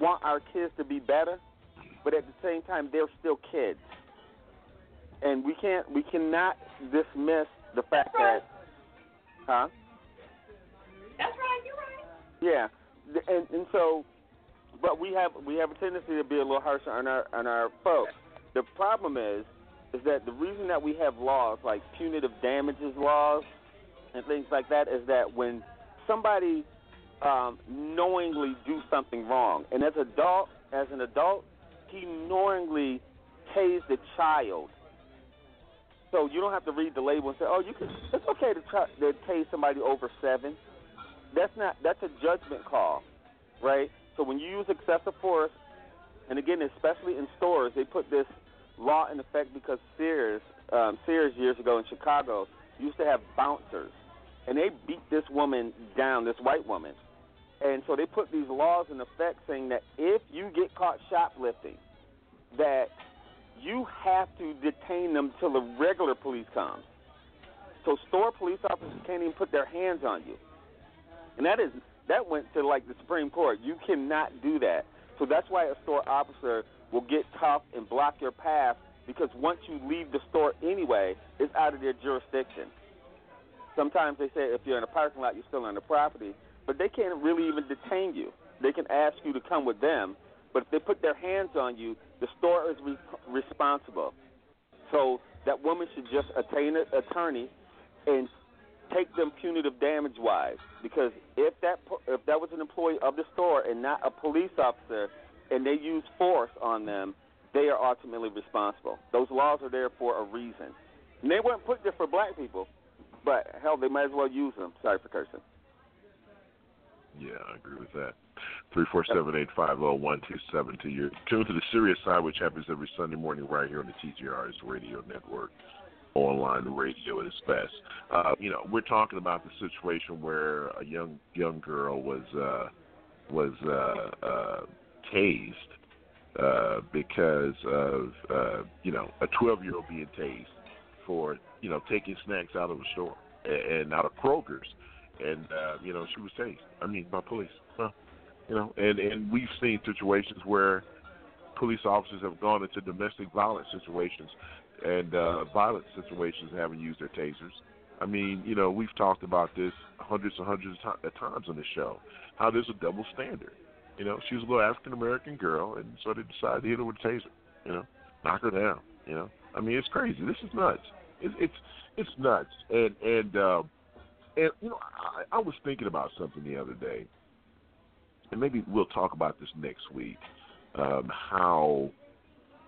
want our kids to be better, but at the same time, they're still kids, and we can't we cannot dismiss the fact that, huh?
That's right. You're right.
Yeah, and and so, but we have we have a tendency to be a little harsher on our on our folks. The problem is, is that the reason that we have laws like punitive damages laws and things like that is that when somebody um, knowingly do something wrong, and as adult as an adult, he knowingly tased a child. So you don't have to read the label and say, "Oh, you can." It's okay to try to tase somebody over seven. That's not. That's a judgment call, right? So when you use excessive force, and again, especially in stores, they put this law in effect because Sears, um, Sears years ago in Chicago used to have bouncers, and they beat this woman down, this white woman, and so they put these laws in effect saying that if you get caught shoplifting, that you have to detain them till the regular police comes. So store police officers can't even put their hands on you. And that is that went to like the Supreme Court. You cannot do that. So that's why a store officer will get tough and block your path because once you leave the store anyway, it's out of their jurisdiction. Sometimes they say if you're in a parking lot, you're still on the property, but they can't really even detain you. They can ask you to come with them, but if they put their hands on you, the store is re- responsible. So that woman should just attain an attorney and take them punitive damage wise because if that if that was an employee of the store and not a police officer and they use force on them, they are ultimately responsible. Those laws are there for a reason. And they weren't put there for black people, but hell, they might as well use them. Sorry for cursing.
Yeah, I agree with that. Three four seven eight five zero one two seven two. You're tuned to the Serious Side, which happens every Sunday morning right here on the TJRS Radio Network, online radio at its best. Uh, you know, we're talking about the situation where a young young girl was uh, was uh, uh, tased uh, because of uh, you know a twelve year old being tased for you know taking snacks out of a store and out of Kroger's, and uh, you know she was tased. I mean by police. Well, you know, and and we've seen situations where police officers have gone into domestic violence situations and uh, violent situations and haven't used their tasers. I mean, you know, we've talked about this hundreds and hundreds of times on the show. How there's a double standard. You know, she was a little African American girl, and so they decided to hit her with a taser. You know, knock her down. You know, I mean, it's crazy. This is nuts. It's it's it's nuts. And and uh, and you know, I, I was thinking about something the other day, and maybe we'll talk about this next week. Um, how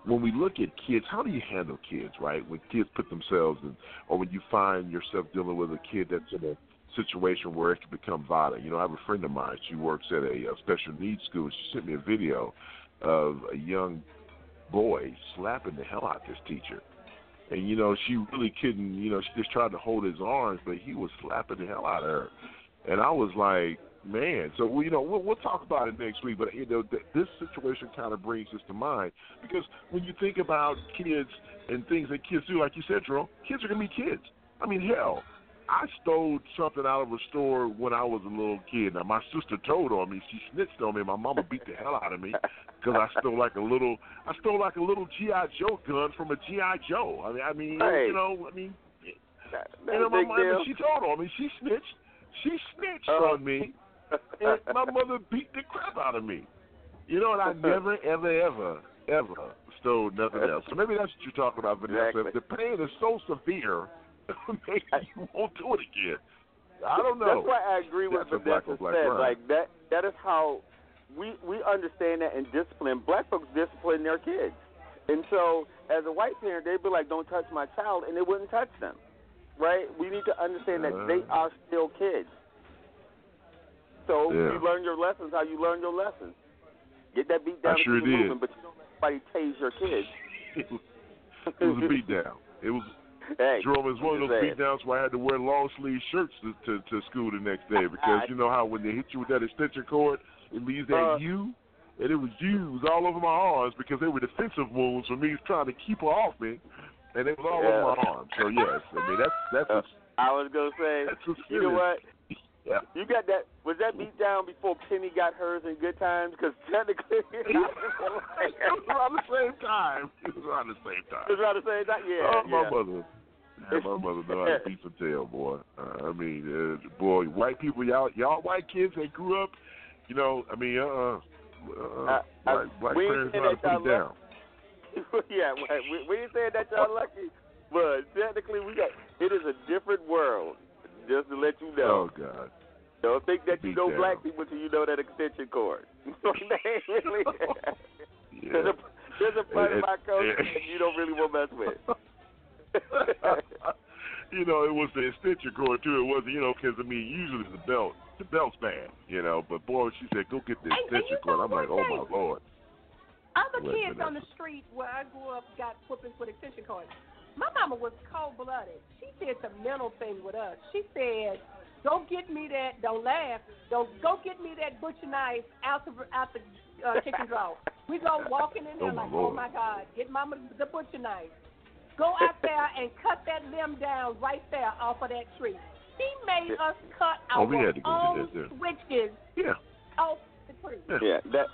when we look at kids, how do you handle kids, right? When kids put themselves in, or when you find yourself dealing with a kid that's in a situation where it can become violent. You know, I have a friend of mine. She works at a, a special needs school. She sent me a video of a young boy slapping the hell out of this teacher. And you know, she really couldn't. You know, she just tried to hold his arms, but he was slapping the hell out of her. And I was like, man. So you know, we'll, we'll talk about it next week. But you know, th- this situation kind of brings this to mind because when you think about kids and things that kids do, like you said, Jerome, kids are gonna be kids. I mean, hell, I stole something out of a store when I was a little kid. Now my sister told on me. She snitched on me. My mama beat the hell out of me [laughs] because I stole like a little. I stole like a little GI Joe gun from a GI Joe. I mean, I mean,
Hey.
you know, I mean,
That's
you know, my mama.
deal.
She told on me. She snitched. She snitched
Uh-huh.
on me, and [laughs] my mother beat the crap out of me. You know, and I never, ever, ever, ever stole nothing else. So maybe that's what you're talking about, Vanessa.
Exactly.
The pain is so severe, [laughs] maybe you won't do it again. I don't know.
That's why I agree with what Vanessa said. Like that. That is how we we understand that in discipline. Black folks discipline their kids, and so as a white parent, they'd be like, "Don't touch my child," and they wouldn't touch them. Right? We need to understand that they
Uh.
are still kids. So
Yeah.
you learn your lessons how you learn your lessons. Get that beat down
I sure
and
did.
moving, but you don't let anybody tase your kids. [laughs]
it was a beat down. It was
Hey,
Jerome, was one of those beat downs where I had to wear long sleeve shirts to, to to school the next day because you know how when they hit you with that extension cord, it leaves that
Uh.
U, and it was U's all over my arms because they were defensive wounds for me trying to keep her off me, and it was all
Yeah.
over my arms. So yes, I mean that's that's
Uh,
a,
I was gonna say, you know what? [laughs]
Yeah.
You got that? Was that beat down before Penny got hers in Good Times? Because technically, [laughs] [laughs] it
was around the same time. It was around the same time.
It was around the same time. Yeah,
oh, my
yeah.
mother. Yeah, my mother know how to beat some tail, boy. Uh, I mean, uh, boy, white people, y'all, y'all white kids that grew up, you know, I mean, uh, uh,
Uh,
black, black parents know how to put it down. [laughs]
yeah, we, ain't saying that y'all [laughs] lucky, but technically we got. It is a different world. Just to let you know.
Oh God.
Don't think that you know
down.
black people till you know that extension cord. [laughs] really.
Yeah.
There's a there's a part of my culture that you don't really want to mess with. [laughs]
you know, it was the extension cord too. It wasn't, you know, because I mean, usually it's the belt, the belt's bad, you know. But boy, she said, "Go get the extension cord." I'm like, "Oh my lord."
Other
Wait
kids on the street where I grew up got whoopings with extension cords. My mama was cold blooded. She did the mental thing with us. She said, "Go get me that. Don't laugh. Go go get me that butcher knife out the out the uh, kitchen [laughs] drawer." We go walking in there
Oh,
like, "Oh my God, get mama the butcher knife. Go out there and cut that limb down right there off of that tree." She made us cut
Oh,
our
we had to go do
own
that, too.
switches
Yeah.
off the tree.
Yeah, that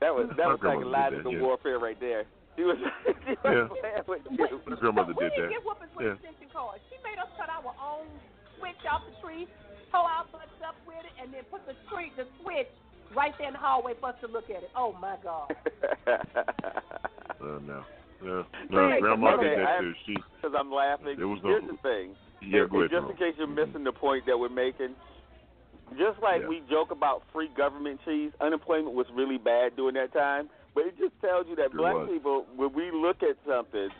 that was that
My
was
grandmother did
psychological
that, yeah.
warfare right there. She was [laughs] she was
Yeah.
playing with
My
you.
grandmother
we
did
didn't
that.
get whoopings with
Yeah.
extension cords. She made us cut our own switch off the tree, pull our butts up with it, and then put the tree, the switch right there in the hallway for us to look at it. Oh my God!
Uh, [laughs] no. No, no, grandma
okay,
did that too. She,
Because I'm laughing.
There was no-
Here's the thing.
yeah, go ahead.
just in case you're missing the point that we're making, just like
Yeah.
we joke about free government cheese, unemployment was really bad during that time. But it just tells you that
It
black
was.
people, when we look at something,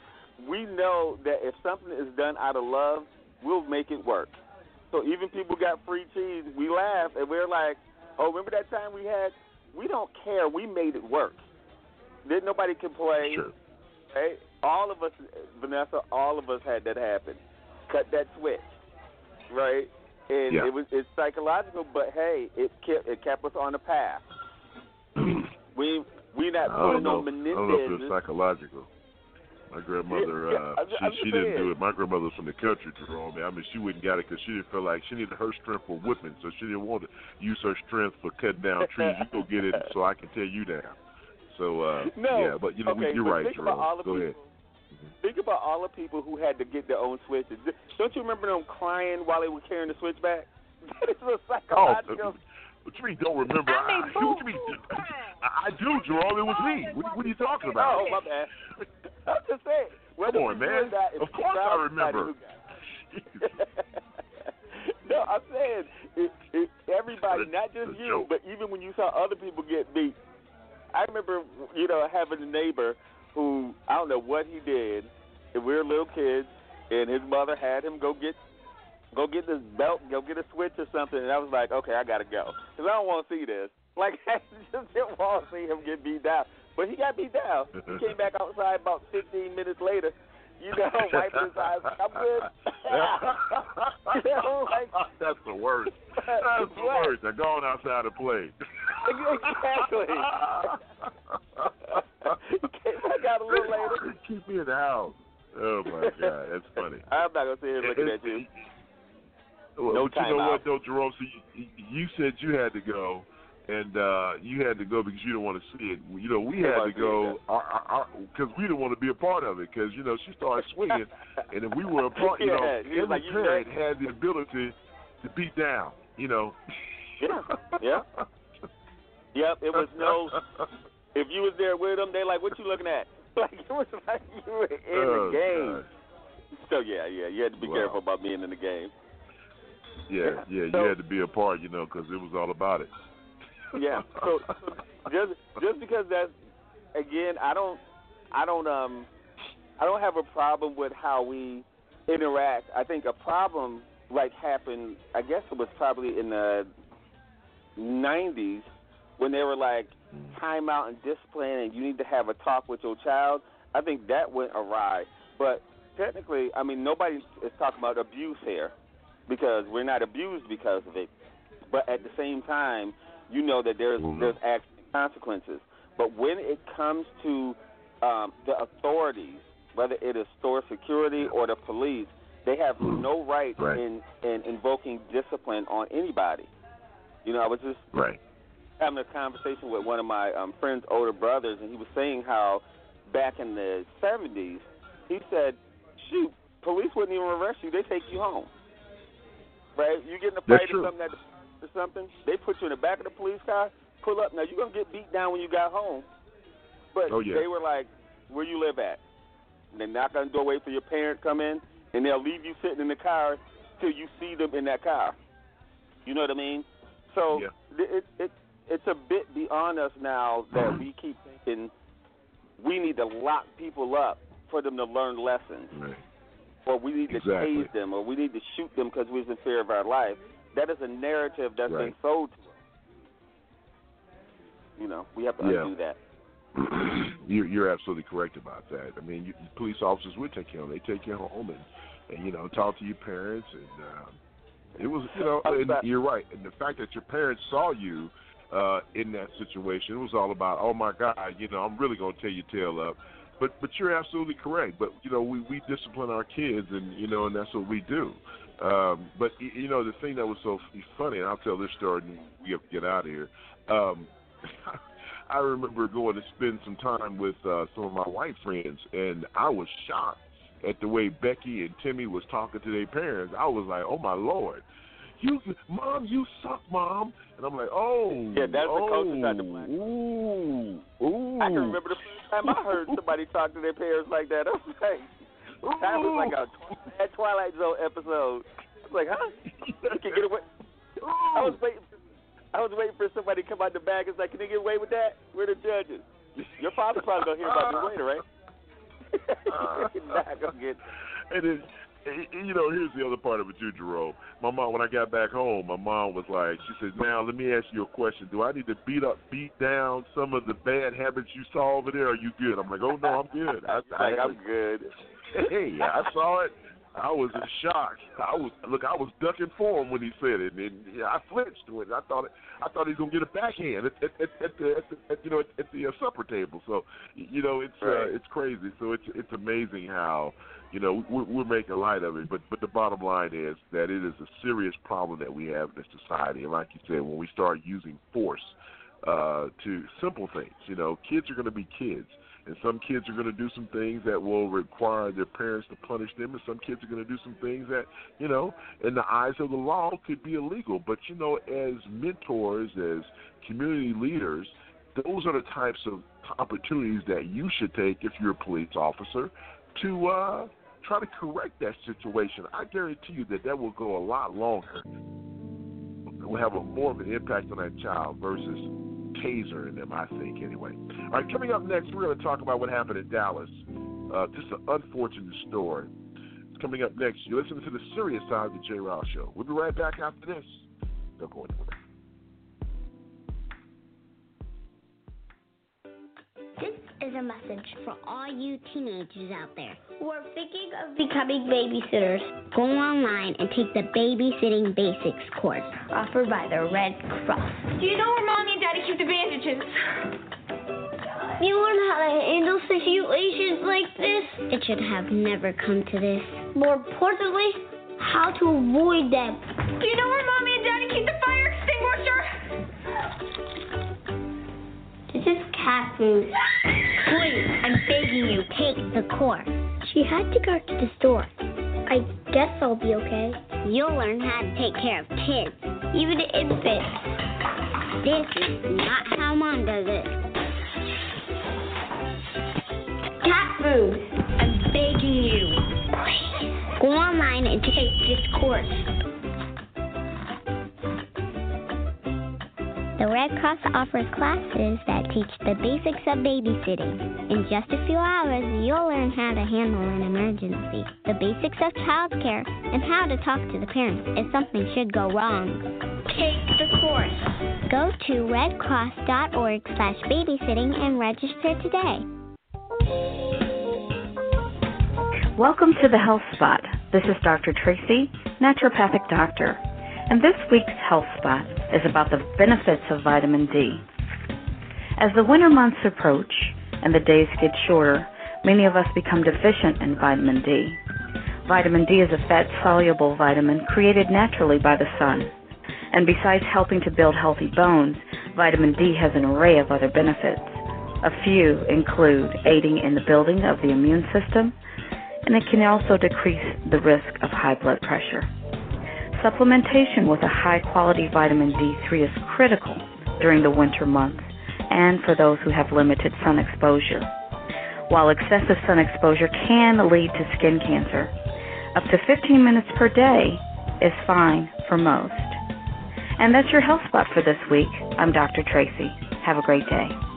we know that if something is done out of love, we'll make it work. So even people got free cheese, we laugh and we're like, "Oh, remember that time we had? We don't care. We made it work. Didn't nobody complain?
Sure.
Right? All of us, Vanessa, all of us had that happen. Cut that switch, right? And
Yeah.
it was it's psychological, but hey, it kept it kept us on the path. [clears throat] we we not
I don't
putting
know.
on
I don't know if
Menendez.
it's psychological. My grandmother,
Yeah,
uh,
I'm ju- I'm
she, she didn't do it. My grandmother was from the country, Jerome. I mean, she wouldn't got it because she didn't feel like she needed her strength for whipping, so she didn't want to use her strength for cutting down trees. You go get it so I can tear you down. So, uh, [laughs]
No.
yeah, but you know,
Okay,
you're right,
think about all
Jerome.
the
Go
people-
ahead.
Think about all the people who had to get their own switches. Don't you remember them crying while they were carrying the switch back? [laughs] That is a
Oh,
psychological. [laughs]
what you mean? Don't remember?
I mean,
I, what you mean? I, I do, Jerome. It was me. What, what are you talking about?
Oh, my bad. I'm just saying. whether
Come on,
do
man.
or not, if
Of course I remember.
no, I'm saying it, it, everybody, not just you,
joke.
but even when you saw other people get beat. I remember, you know, having a neighbor who I don't know what he did, and we were little kids, and his mother had him go get go get this belt, go get a switch or something, and I was like, okay, I gotta go, because I don't want to see this. [laughs] Like, I just didn't want to see him get beat down, but he got beat down. He came back outside about 15 minutes later, you know, [laughs] wiping his eyes. I'm good. [laughs] [laughs] you know, like
That's the worst. That's the
What?
worst. They're going outside to play.
exactly. back out a little later.
Keep me in the house. Oh my God, that's funny.
I'm not gonna sit here looking at you.
Well,
No
but you know
timeout.
what though, Jerome? So you, you said you had to go, and uh you had to go because you didn't want to see it. You know, we had to go because we didn't want to be a part of it. Because you know, she started swinging, [laughs] and if we were a part, you know,
Yeah, he
every
like, you
parent had the ability to beat down. You know.
Yeah, yeah. Yep, it was no. [laughs] If you was there with them, they like, what you looking at? [laughs] Like it was like you were in
Oh,
the game.
God.
So yeah, yeah, you had to be
Wow.
careful about being in the game.
Yeah, yeah,
So-
you had to be a part, you know, because it was all about it.
Yeah. So, just just because that's again, I don't, I don't, um, I don't have a problem with how we interact. I think a problem like happened. I guess it was probably in the '90s when they were like time out and discipline, and you need to have a talk with your child. I think that went awry. But technically, I mean, nobody is talking about abuse here because we're not abused because of it. But at the same time, you know that there's there's actions and consequences. But when it comes to um, the authorities, whether it is store security or the police, they have no right,
Right.
in in invoking discipline on anybody. You know, I was just
Right.
having a conversation with one of my um, friend's older brothers, and he was saying how back in the 70s, he said, shoot, police wouldn't even arrest you; they take you home. Right? You get in a fight or something, at the, or something, they put you in the back of the police car, pull up. Now you're gonna get beat down when you got home, but
Oh, yeah.
they were like, "Where you live at?" And they knock on the door, wait for your parents to come in, and they'll leave you sitting in the car till you see them in that car. You know what I mean? So
Yeah.
it, it it's a bit beyond us now that we keep thinking we need to lock people up for them to learn lessons.
Right.
or we need to
Exactly.
tase them, or we need to shoot them because we're in fear of our life. That is a narrative that's been sold to us. You know, we have to
Yeah.
undo that. [clears throat]
you're, you're absolutely correct about that. I mean, you, police officers would take you home. They take you home and, and you know talk to your parents, and um, it was you know and you're right. And the fact that your parents saw you uh, in that situation, it was all about oh my God, you know I'm really gonna tear your tail up. But but you're absolutely correct. But you know we we discipline our kids, and you know and that's what we do. Um, but you know the thing that was so funny, and I'll tell this story, and we have to get out of here. Um, [laughs] I remember going to spend some time with uh, some of my white friends, and I was shocked at the way Becky and Timmy was talking to their parents. I was like, "Oh my lord, you, mom, you suck, mom," and I'm like, "Oh,
Yeah, that's the
oh,
culture side of black.
Ooh, ooh.
I can remember the first time I heard somebody talk to their parents like that. [laughs] I was like, that was like a that Twilight Zone episode. I was like, huh? [laughs] You can get away. I was waiting. I was waiting for somebody to come out the bag. It's like, can they get away with that? We're the judges. Your father probably gonna hear about this later, right? [laughs] Not gonna get. [laughs]
And then, eh, eh, you know, here's the other part of it too, Jerome. My mom, when I got back home, my mom was like, she said, "Now let me ask you a question. Do I need to beat up, beat down some of the bad habits you saw over there? Are you good?" I'm like, "Oh no, I'm good. I, I
like I'm good.
Hey, I saw it. I was in shock. I was look. I was ducking for him when he said it, and yeah, I flinched when I thought it. I thought he was gonna get a backhand at, at, at, at the, at the at, you know at, at the uh, supper table. So you know it's
Right.
uh, it's crazy. So it's it's amazing how you know we're, we're making light of it, but but the bottom line is that it is a serious problem that we have in this society. And like you said, when we start using force uh, to simple things, you know, kids are going to be kids. And some kids are going to do some things that will require their parents to punish them, and some kids are going to do some things that, you know, in the eyes of the law could be illegal. But, you know, as mentors, as community leaders, those are the types of opportunities that you should take if you're a police officer to uh, try to correct that situation. I guarantee you that that will go a lot longer. It Will have a more of an impact on that child versus tasering them, I think, anyway. All right, coming up next, we're going to talk about what happened in Dallas. Uh, just an unfortunate story. Coming up next, you're listening to the serious side of the J. Rouse Show. We'll be right back after this. Don't go anywhere.
Is a message for all you teenagers out there who are thinking of becoming babysitters. Go online and take the Babysitting Basics course offered by the Red Cross.
Do you know where mommy and daddy keep the bandages?
You learn how to handle situations like this. It should have never come to this. More importantly, how to avoid them.
Do you know where mommy and daddy keep the fire extinguisher?
Cat food. Please, I'm begging you, take the course. She had to go to the store. I guess I'll be okay. You'll learn how to take care of kids, even infants. This is not how mom does it. Cat food. I'm begging you. Please. Go online and take this course. The Red Cross offers classes that teach the basics of babysitting. In just a few hours, you'll learn how to handle an emergency, the basics of childcare, and how to talk to the parents if something should go wrong. Take the course. Go to redcross.org slash babysitting and register today.
Welcome to the Health Spot. This is Dr. Tracy, naturopathic doctor, and this week's Health Spot is about the benefits of vitamin D. As the winter months approach and the days get shorter, many of us become deficient in vitamin D. Vitamin D is a fat soluble vitamin created naturally by the sun. And besides helping to build healthy bones, vitamin D has an array of other benefits. A few include aiding in the building of the immune system, and it can also decrease the risk of high blood pressure. Supplementation with a high quality vitamin D3 is critical during the winter months and for those who have limited sun exposure. While excessive sun exposure can lead to skin cancer, up to 15 minutes per day is fine for most. And that's your health spot for this week. I'm Dr. Tracy. Have a great day.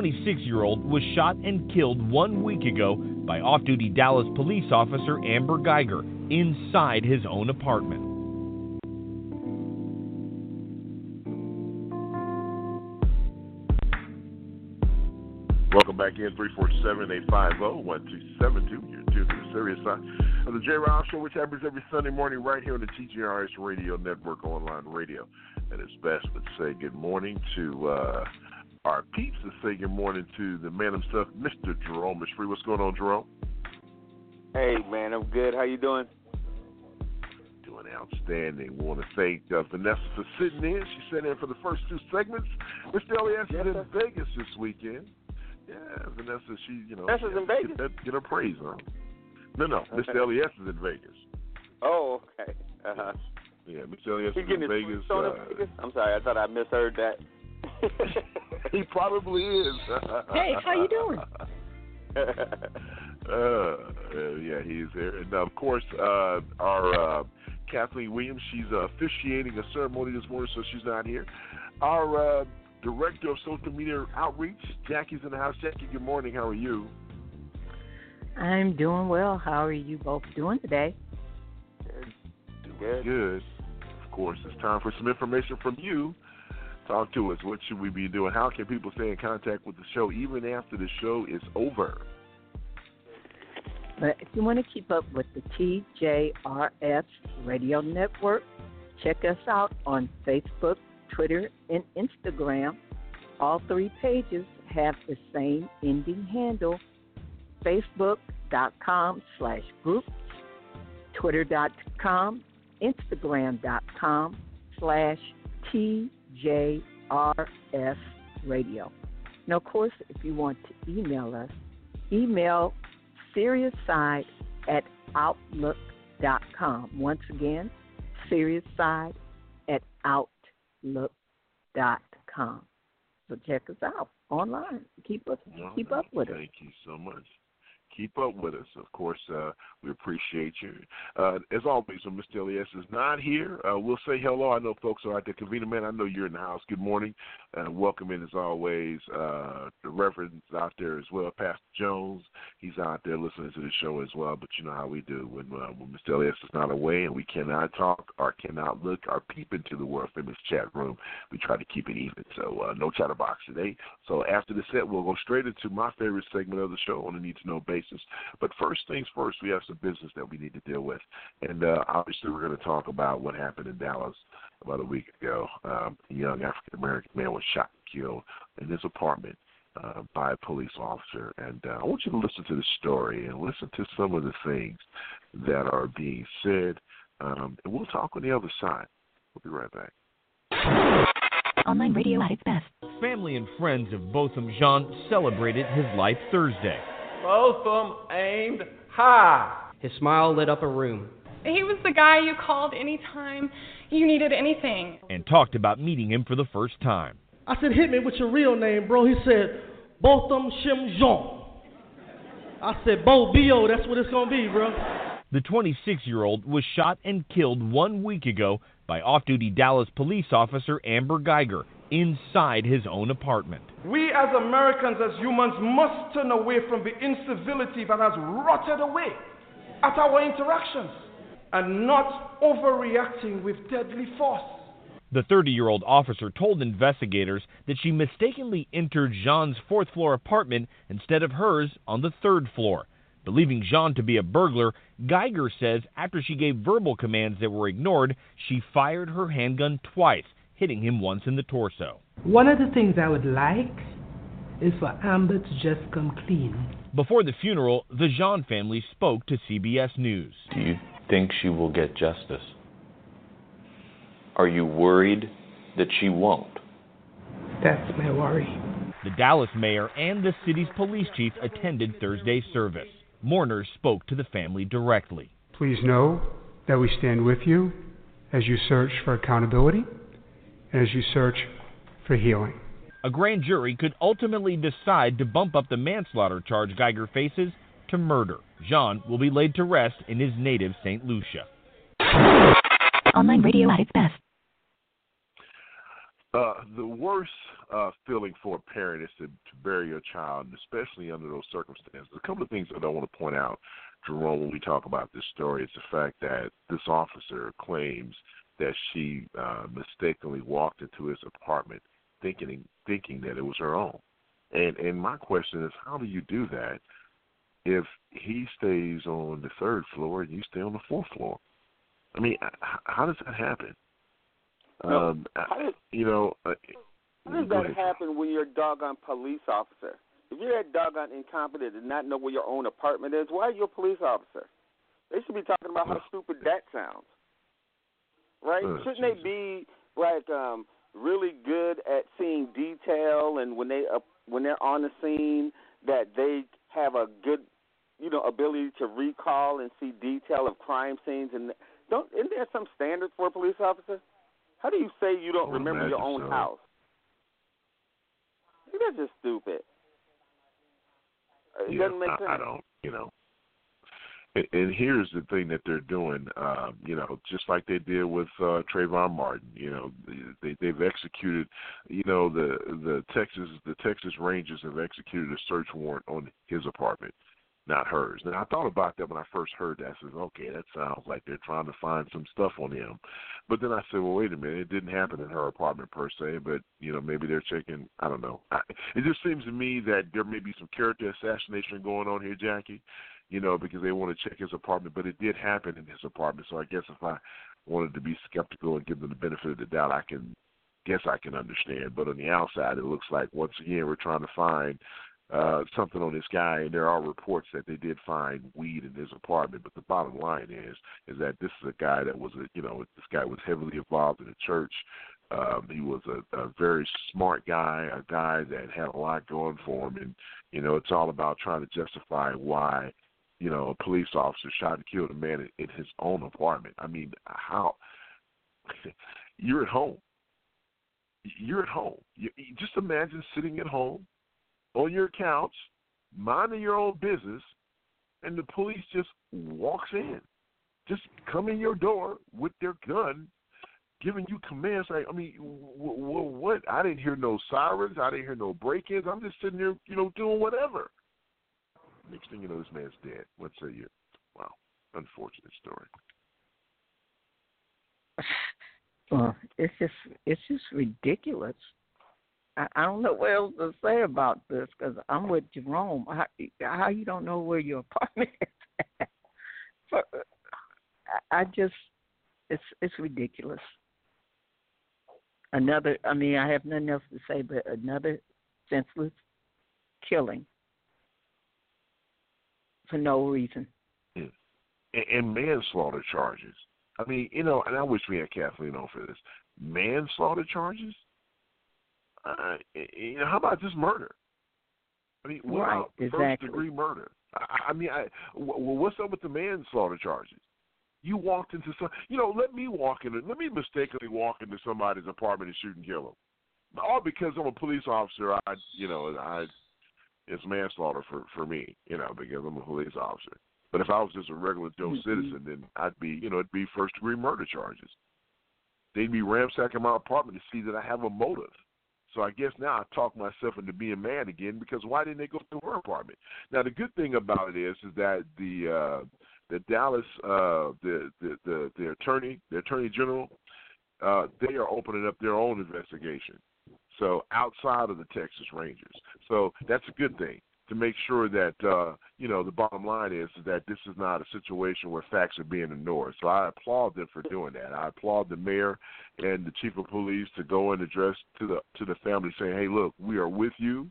26 year old was shot and killed one week ago by off duty Dallas police officer Amber Guyger inside his own apartment.
Welcome back in 347-850-1272. You're tuned to the serious side of the J. Rouse Show, which happens every Sunday morning right here on the TJRS Radio Network online radio. And it's best to say good morning to uh, our peeps to say good morning to the man himself, Mr. Jerome Free. What's going on, Jerome?
Hey, man, I'm good. How you doing?
Doing outstanding. We want to thank uh, Vanessa for sitting in. She sat in for the first two segments. Mr. Elias is in Vegas this weekend. Yeah, Vanessa, she, you know,
Vanessa's in Vegas?
Get, that, get her praise, on. No, no,
Okay.
Mr. Elias is in Vegas.
Oh, okay. Uh-huh.
Yeah, Mr. Elias is in Vegas.
fruits on in
uh,
Vegas? I'm sorry, I thought I misheard that. [laughs]
he probably is. [laughs]
Hey, how you doing? [laughs]
uh, yeah, he's there. And of course, uh, our uh, Kathleen Williams, she's uh, officiating a ceremony this morning, so she's not here. Our uh, director of social media outreach, Jackie's in the house. Jackie, good morning. How are you?
I'm doing well. How are you both doing today?
Doing good. Of course, it's time for some information from you. Talk to us. What should we be doing? How can people stay in contact with the show even after the show is over?
But if you want to keep up with the TJRS Radio Network, check us out on Facebook, Twitter, and Instagram. All three pages have the same ending handle facebook.com slash groups, twitter.com, instagram.com slash TJRS Radio. Now, of course, if you want to email us, email seriousside at outlook.com. Once again, seriousside at outlook.com. So check us out online. Keep us keep up with us.
Thank you so much. Keep up with us. Of course, uh, we appreciate you. Uh, as always, when Mr. Elias is not here, uh, we'll say hello. I know folks are out there. Convener Man, I know you're in the house. Good morning. Uh, welcome in, as always, uh, the Reverend's out there as well. Pastor Jones, he's out there listening to the show as well. But you know how we do when, uh, when Mr. Elias is not away and we cannot talk or cannot look or peep into the world famous chat room. We try to keep it even. So uh, no chatterbox today. So after the set, we'll go straight into my favorite segment of the show on a need to know basis. But first things first, we have some business that we need to deal with. And uh, obviously, we're going to talk about what happened in Dallas about a week ago. Um, a young African American man was shot and killed in his apartment. Uh, by a police officer, and uh, I want you to listen to the story and listen to some of the things that are being said, um, and we'll talk on the other side. We'll be right back.
Online radio at its best. Family and friends of Botham Jean celebrated his life Thursday.
Both of them aimed high. His smile lit up a room.
He was the guy you called anytime you needed anything.
and talked about meeting him for the first time.
I said, hit me with your real name, bro. He said, Botham Shem Jean. I said, Bo B.O., that's what it's going to be, bro.
The 26 year old was shot and killed one week ago by off duty Dallas police officer Amber Guyger inside his own apartment.
We as Americans, as humans, must turn away from the incivility that has rotted away at our interactions and not overreacting with deadly force.
The 30 year old officer told investigators that she mistakenly entered Jean's fourth floor apartment instead of hers on the third floor. Believing Jean to be a burglar, Guyger says after she gave verbal commands that were ignored, she fired her handgun twice, hitting him once in the torso.
One of the things I would like is for Amber to just come clean.
Before the funeral, the Jean family spoke to CBS News.
Do you think she will get justice? Are you worried that she won't?
That's my worry.
The Dallas mayor and the city's police chief attended Thursday's service. Mourners spoke to the family directly.
Please know that we stand with you as you search for accountability and as you search for healing.
A grand jury could ultimately decide to bump up the manslaughter charge Guyger faces to murder. Jean will be laid to rest in his native St. Lucia.
Online radio at its best.
Uh, the worst uh, feeling for a parent is to, to bury your child, especially under those circumstances. A couple of things that I want to point out, Jerome, when we talk about this story, is the fact that this officer claims that she uh, mistakenly walked into his apartment, thinking thinking that it was her own. And and my question is, how do you do that if he stays on the third floor and you stay on the fourth floor? I mean, how does that happen?
No,
um,
how does,
you know, uh,
how does that
ahead.
happen when you're a doggone police officer? If you're that doggone incompetent and not know where your own apartment is, why are you a police officer? They should be talking about how stupid that sounds, right?
Oh,
Shouldn't they be like um really good at seeing detail and when they uh, when they're on the scene that they have a good you know ability to recall and see detail of crime scenes and don't isn't there some standard for a police officer? How do you say you don't remember your own
so.
house? I that's just stupid. It
yeah,
doesn't make
I,
sense.
I don't, you know. And, and here's the thing that they're doing, uh, you know, just like they did with uh, Trayvon Martin. You know, they they've executed, you know, the the Texas the Texas Rangers have executed a search warrant on his apartment, not hers. Now I thought about that when I first heard that. I said, okay, that sounds like they're trying to find some stuff on him. But then I said, well, wait a minute, it didn't happen in her apartment per se, but you know, maybe they're checking. I don't know. I, it just seems to me that there may be some character assassination going on here, Jackie. You know, because they want to check his apartment, but it did happen in his apartment. So I guess if I wanted to be skeptical and give them the benefit of the doubt, I can guess I can understand. But on the outside, it looks like once again we're trying to find uh something on this guy and there are reports that they did find weed in his apartment but the bottom line is is that this is a guy that was a you know this guy was heavily involved in the church um he was a, a very smart guy a guy that had a lot going for him and you know it's all about trying to justify why you know a police officer shot and killed a man in, in his own apartment i mean how [laughs] you're at home you're at home you, you just imagine sitting at home on your couch, minding your own business, and the police just walks in, just come in your door with their gun, giving you commands. Like, I mean, w- w- what? I didn't hear no sirens. I didn't hear no break-ins. I'm just sitting there, you know, doing whatever. Next thing you know, this man's dead. What say you? Wow, unfortunate story. [laughs]
Well, it's just it's just ridiculous. I, I don't know what else to say about this because I'm with Jerome. How, how you don't know where your [laughs] apartment is? At? But I, I just it's it's ridiculous. Another, I mean, I have nothing else to say, but another senseless killing for no reason.
and, and manslaughter charges. I mean, you know, and I wish we had Kathleen on for this. Manslaughter charges? Uh, you know, how about just murder? I mean, what
Right,
about
exactly.
first degree murder? I, I mean, I, w- w- what's up with the manslaughter charges? You walked into some, you know, let me walk in, let me mistakenly walk into somebody's apartment and shoot and kill them, all because I'm a police officer. I, you know, I, it's manslaughter for for me, you know, because I'm a police officer. But if I was just a regular Joe
Mhm.
citizen, then I'd be, you know, it'd be first degree murder charges. They'd be ransacking my apartment to see that I have a motive. So I guess now I talk myself into being mad again because why didn't they go to her apartment? Now the good thing about it is is that the uh the Dallas uh the the the, the attorney the attorney general uh they are opening up their own investigation. So outside of the Texas Rangers. So that's a good thing to make sure that uh you know the bottom line is, that this is not a situation where facts are being ignored. So I applaud them for doing that. I applaud the mayor and the chief of police to go and address to the to the family saying, "Hey, look, we are with you,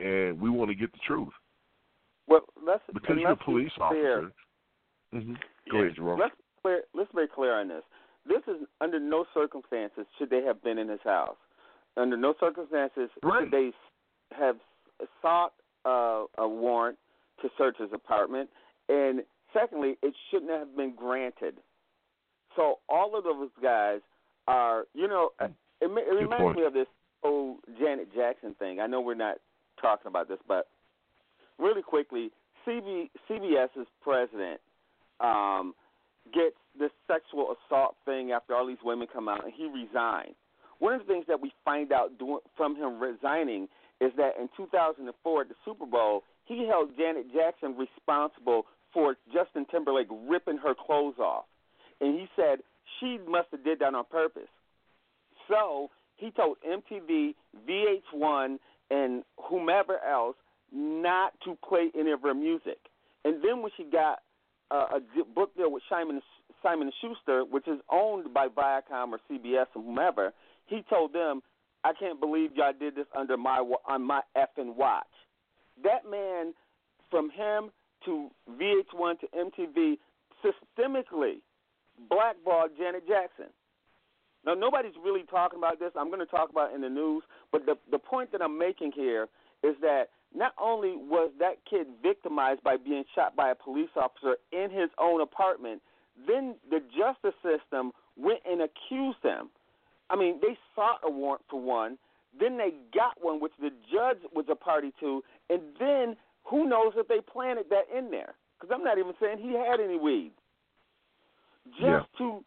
and we want to get the truth."
Well, let's
Because you're a police officer. hmm Go ahead, Jerome.
Let's clear. Let's be clear on this. This is under no circumstances should they have been in his house. Under no circumstances should they have sought uh, a warrant to search his apartment. And secondly, it shouldn't have been granted. So all of those guys are, you know, uh, it, it reminds
point.
me of this whole Janet Jackson thing. I know we're not talking about this, but really quickly, CB, CBS's president um, gets this sexual assault thing after all these women come out, and he resigned. One of the things that we find out from him resigning is that in 2004 at the Super Bowl, he held Janet Jackson responsible for Justin Timberlake ripping her clothes off, and he said she must have did that on purpose. So he told MTV, VH1, and whomever else not to play any of her music. And then when she got uh, a book deal with Simon Simon Schuster, which is owned by Viacom or CBS or whomever, he told them, "I can't believe y'all did this under my on my effing watch." That man, from him to VH1 to MTV, systemically blackballed Janet Jackson. Now nobody's really talking about this. I'm going to talk about it in the news, but the the point that I'm making here is that not only was that kid victimized by being shot by a police officer in his own apartment, then the justice system went and accused him. I mean, they sought a warrant for one, then they got one, which the judge was a party to, and then who knows if they planted that in there? Because I'm not even saying he had any weed. Just
Yeah.
to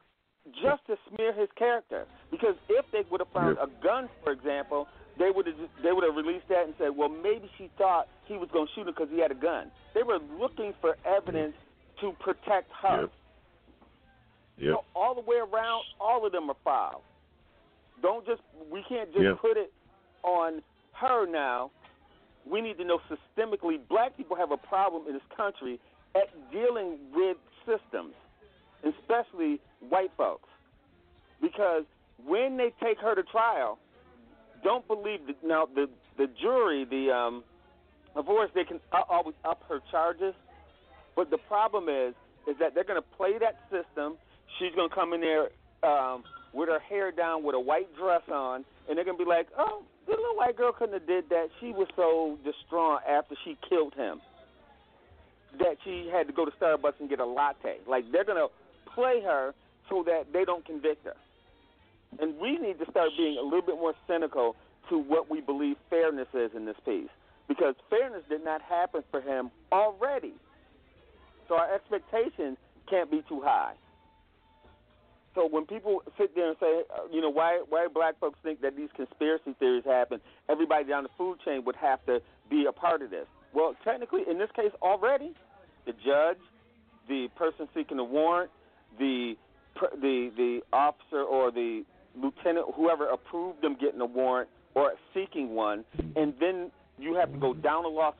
just to smear his character. Because if they would have found
Yeah.
a gun, for example, they would have just, they would have released that and said, well, maybe she thought he was going to shoot her because he had a gun. They were looking for evidence to protect her.
Yep.
So all the way around, all of them are foul. Don't just we can't just
Yeah.
put it on her now. We need to know systemically. Black people have a problem in this country at dealing with systems, especially white folks, because when they take her to trial, don't believe that now the the jury, the um, of course they can always up her charges, but the problem is is that they're going to play that system. She's going to come in there um, with her hair down, with a white dress on, and they're to be like, "Oh, the little white girl couldn't have did that. She was so distraught after she killed him that she had to go to Starbucks and get a latte." Like they're to play her so that they don't convict her. And we need to start being a little bit more cynical to what we believe fairness is in this piece. Because fairness did not happen for him already. So our expectations can't be too high. So when people sit there and say, uh, you know, why why black folks think that these conspiracy theories happen, everybody down the food chain would have to be a part of this. Well, technically, in this case, already, the judge, the person seeking the warrant, the the the officer or the lieutenant, whoever approved them getting a warrant or seeking one, and then you have to go down the law,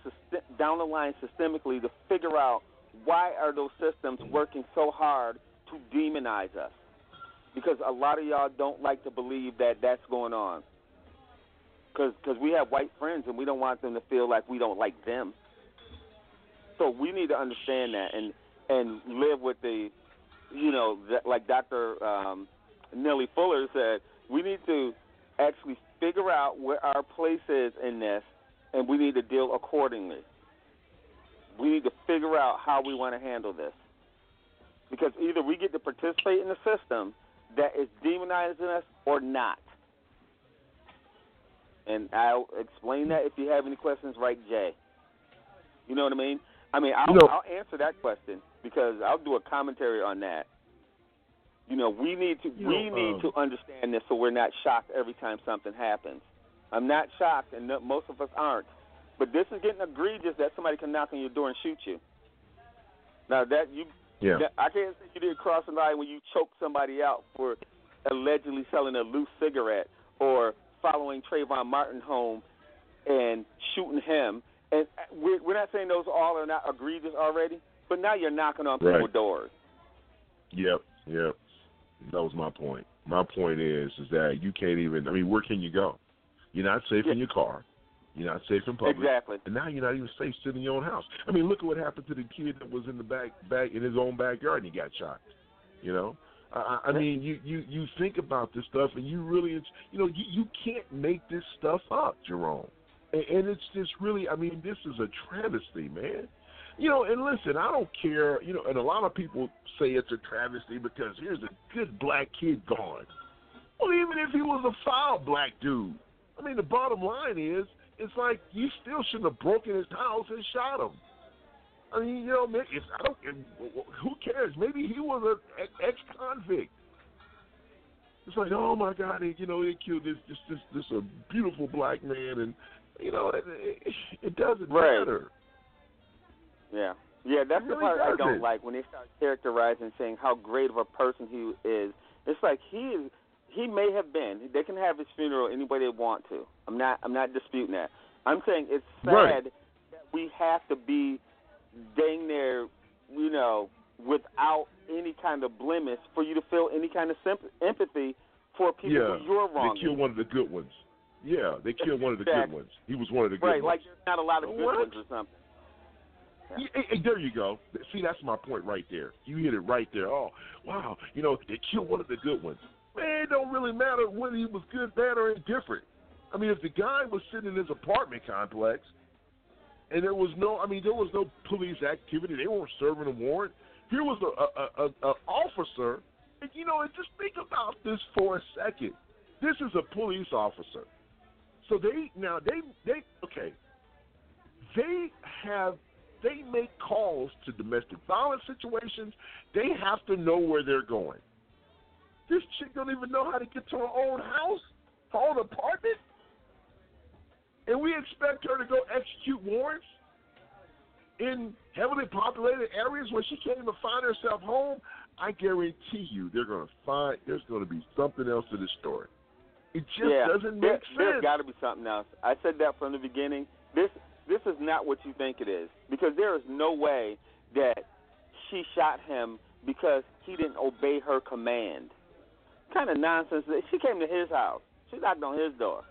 down the line systemically to figure out why are those systems working so hard to demonize us? Because a lot of y'all don't like to believe that that's going on. Because cause we have white friends and we don't want them to feel like we don't like them. So we need to understand that and and live with the, you know, like Dr. Um, Neely Fuller said, we need to actually figure out where our place is in this, and we need to deal accordingly. We need to figure out how we want to handle this. Because either we get to participate in the system that is demonizing us or not. And I'll explain that if you have any questions, right, Jay? You know what I mean? I mean, I'll,
You know-
I'll answer that question because I'll do a commentary on that. You know, we need to we
know,
need
um,
to understand this so we're not shocked every time something happens. I'm not shocked, and no, most of us aren't. But this is getting egregious that somebody can knock on your door and shoot you. Now that you,
Yeah.
I can't say you didn't cross the line when you choked somebody out for allegedly selling a loose cigarette or following Trayvon Martin home and shooting him. And uh, we're, we're not saying those all are not egregious already, but now you're knocking on
Right.
people's doors.
Yep, yep. That was my point. My point is, is that you can't even. I mean, where can you go? You're not safe in your car. You're not safe in public.
Exactly.
And now you're not even safe sitting in your own house. I mean, look at what happened to the kid that was in the back, back in his own backyard and he got shot. You know, I, I mean, you you you think about this stuff and you really, it's, you know, you you can't make this stuff up, Jerome. And, and it's just really, I mean, this is a travesty, man. You know, and listen, I don't care, you know, and a lot of people say it's a travesty because here's a good black kid gone. Well, even if he was a foul black dude, I mean, the bottom line is, it's like you still shouldn't have broken his house and shot him. I mean, you know, maybe it's, I don't. Who cares? Maybe he was an ex convict. It's like, oh my God, they, you know, they killed this this this this a beautiful black man, and you know, it, it, it doesn't
Right.
matter.
Yeah. Yeah, that's
It
the
really
part I don't
doesn't.
like when they start characterizing saying how great of a person he is. It's like he is he may have been. They can have his funeral any way they want to. I'm not I'm not disputing that. I'm saying it's sad
Right.
that we have to be dang near, you know, without any kind of blemish for you to feel any kind of symp- empathy for people
yeah,
who you're wrong.
they killed one of the good ones. Yeah, they killed one of the good ones. He was one of the good
right,
ones.
like there's not a lot of good
What?
ones or something.
Yeah, hey, hey, there you go. See, that's my point right there. You hit it right there. Oh, wow. You know, they killed one of the good ones. Man, it don't really matter whether he was good, bad, or indifferent. I mean, if the guy was sitting in his apartment complex and there was no, I mean, there was no police activity. They weren't serving a warrant. Here was a, a, a, a officer. And, you know, and just think about this for a second. This is a police officer. So they now they they okay. They have they make calls to domestic violence situations. They have to know where they're going. This chick don't even know how to get to her own house, her own apartment, and we expect her to go execute warrants in heavily populated areas where she can't even find herself home. I guarantee you, they're going to find there's going to be something else to this story. It just
yeah,
doesn't
there,
sense.
There's got to be something else. I said that from the beginning. This this is not what you think it is because there is no way that she shot him because he didn't obey her command. Kind of nonsense. She came to his house. She knocked on his door,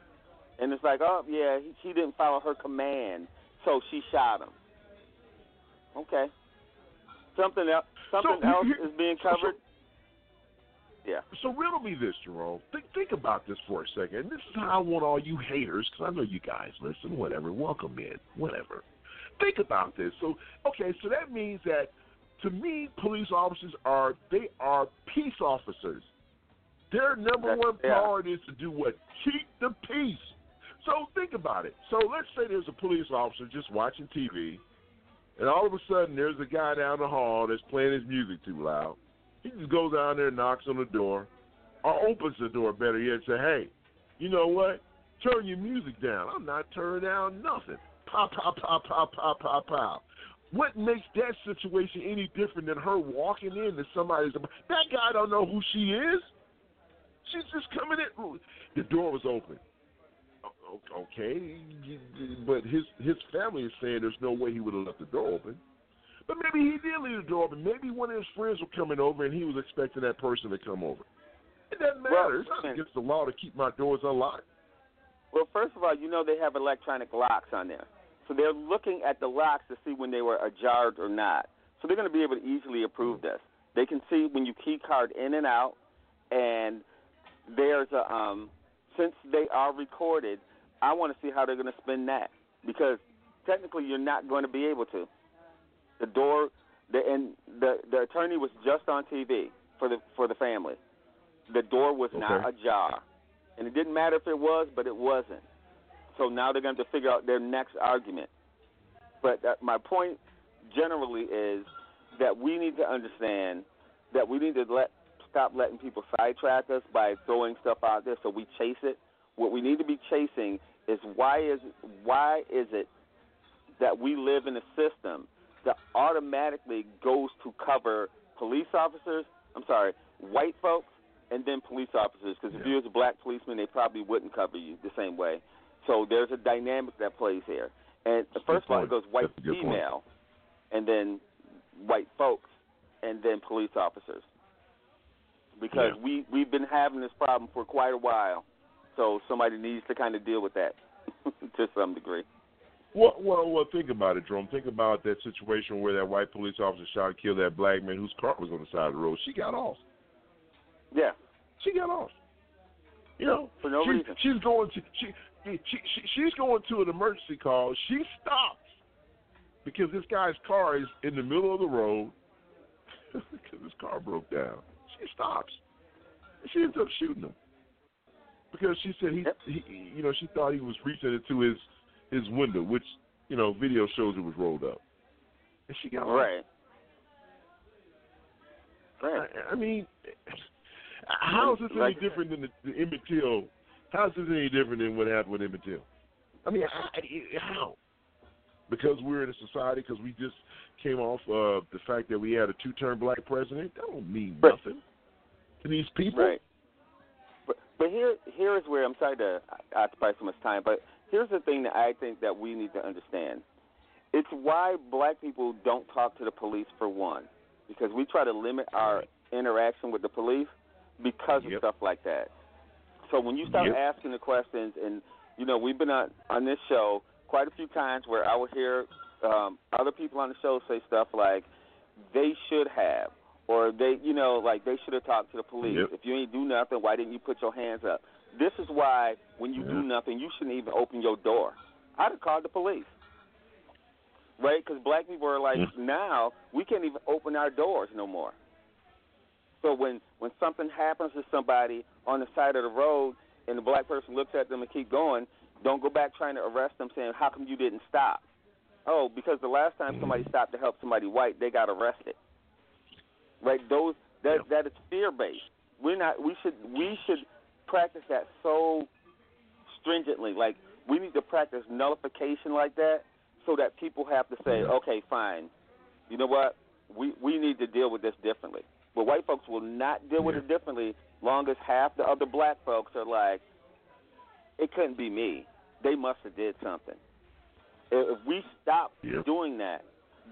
and it's like, oh yeah, he, she didn't follow her command, so she shot him. Okay. Something else. Something
So,
else is being
so- so-
covered. yeah.
So riddle me this, Jerome. Think think about this for a second. This is how I want all you haters, because I know you guys listen. Whatever, welcome in. Whatever. Think about this. So okay, so that means that to me, police officers are they are peace officers. Their number one priority is to do what? Keep the peace. So think about it. So let's say there's a police officer just watching TV, and all of a sudden there's a guy down the hall that's playing his music too loud. He just goes down there and knocks on the door, or opens the door, better yet, and say, hey, you know what? Turn your music down. I'm not turning down nothing. Pop, pop, pop, pop, pop, pop, pop. What makes that situation any different than her walking in to somebody's? That guy don't know who she is. She's just coming in. The door was open. Okay, but his his family is saying there's no way he would have left the door open. But maybe he did leave the door open. Maybe one of his friends were coming over and he was expecting that person to come over. It doesn't matter.
Well,
it's not against the law to keep my doors unlocked.
Well, first of all, you know they have electronic locks on there. So they're looking at the locks to see when they were ajar or not. So they're going to be able to easily approve this. They can see when you key card in and out, and there's a um, since they are recorded, I want to see how they're going to spin that because technically you're not going to be able to. The door, the and the the attorney was just on TV for the for the family. The door was not ajar, and it didn't matter if it was, but it wasn't. So now they're going to have to figure out their next argument. But uh, my point generally is that we need to understand that we need to let stop letting people sidetrack us by throwing stuff out there so we chase it. What we need to be chasing is why is why is it that we live in a system that automatically goes to cover police officers, I'm sorry, white folks, and then police officers. Because if you was a black policeman, they probably wouldn't cover you the same way. So there's a dynamic that plays here. And first of all, it goes white
good point.
female, and then white folks, and then police officers. Because
Yeah.
we we've been having this problem for quite a while, so somebody needs to kind of deal with that [laughs] to some degree.
Well, well, well. Think about it, Jerome. Think about that situation where that white police officer shot and killed that black man whose car was on the side of the road. She got off.
Yeah,
She got off. You know,
For no
she,
reason.
She's going to she, she, she she's going to an emergency call. She stops because this guy's car is in the middle of the road [laughs] because his car broke down. She stops. And she ends up shooting him because she said he, he you know, she thought he was reaching into his his window, which you know, video shows it was rolled up, and she got
right. Right.
I, I mean, How is this any
uh,
different than the, the Emmett Till? How is this any different than what happened with Emmett Till? I mean, how? Because we're in a society, because we just came off of the fact that we had a two-term black president. That don't mean nothing to these people.
Right. But but here here is where I'm sorry to occupy so much time, but here's the thing that I think that we need to understand. It's why black people don't talk to the police for one, because we try to limit our interaction with the police because of stuff like that. So when you start
Yep.
asking the questions, and you know we've been on on this show quite a few times where I would hear um, other people on the show say stuff like they should have, or they, you know, like they should have talked to the police.
Yep.
If you ain't do nothing, why didn't you put your hands up? This is why when you do nothing, you shouldn't even open your door. I'd have called the police, right? Because black people are like mm. now we can't even open our doors no more. So when when something happens to somebody on the side of the road and the black person looks at them and keep going, don't go back trying to arrest them saying, "How come you didn't stop?" Oh, because the last time somebody mm. stopped to help somebody white, they got arrested. Right? Those that that is fear based. We're not. We should we should practice that so stringently. Like we need to practice nullification like that, so that people have to say, "Okay, fine. You know what? We we need to deal with this differently." But white folks will not deal with it differently, long as half the other black folks are like, "It couldn't be me. They must have did something." If if we stop doing that,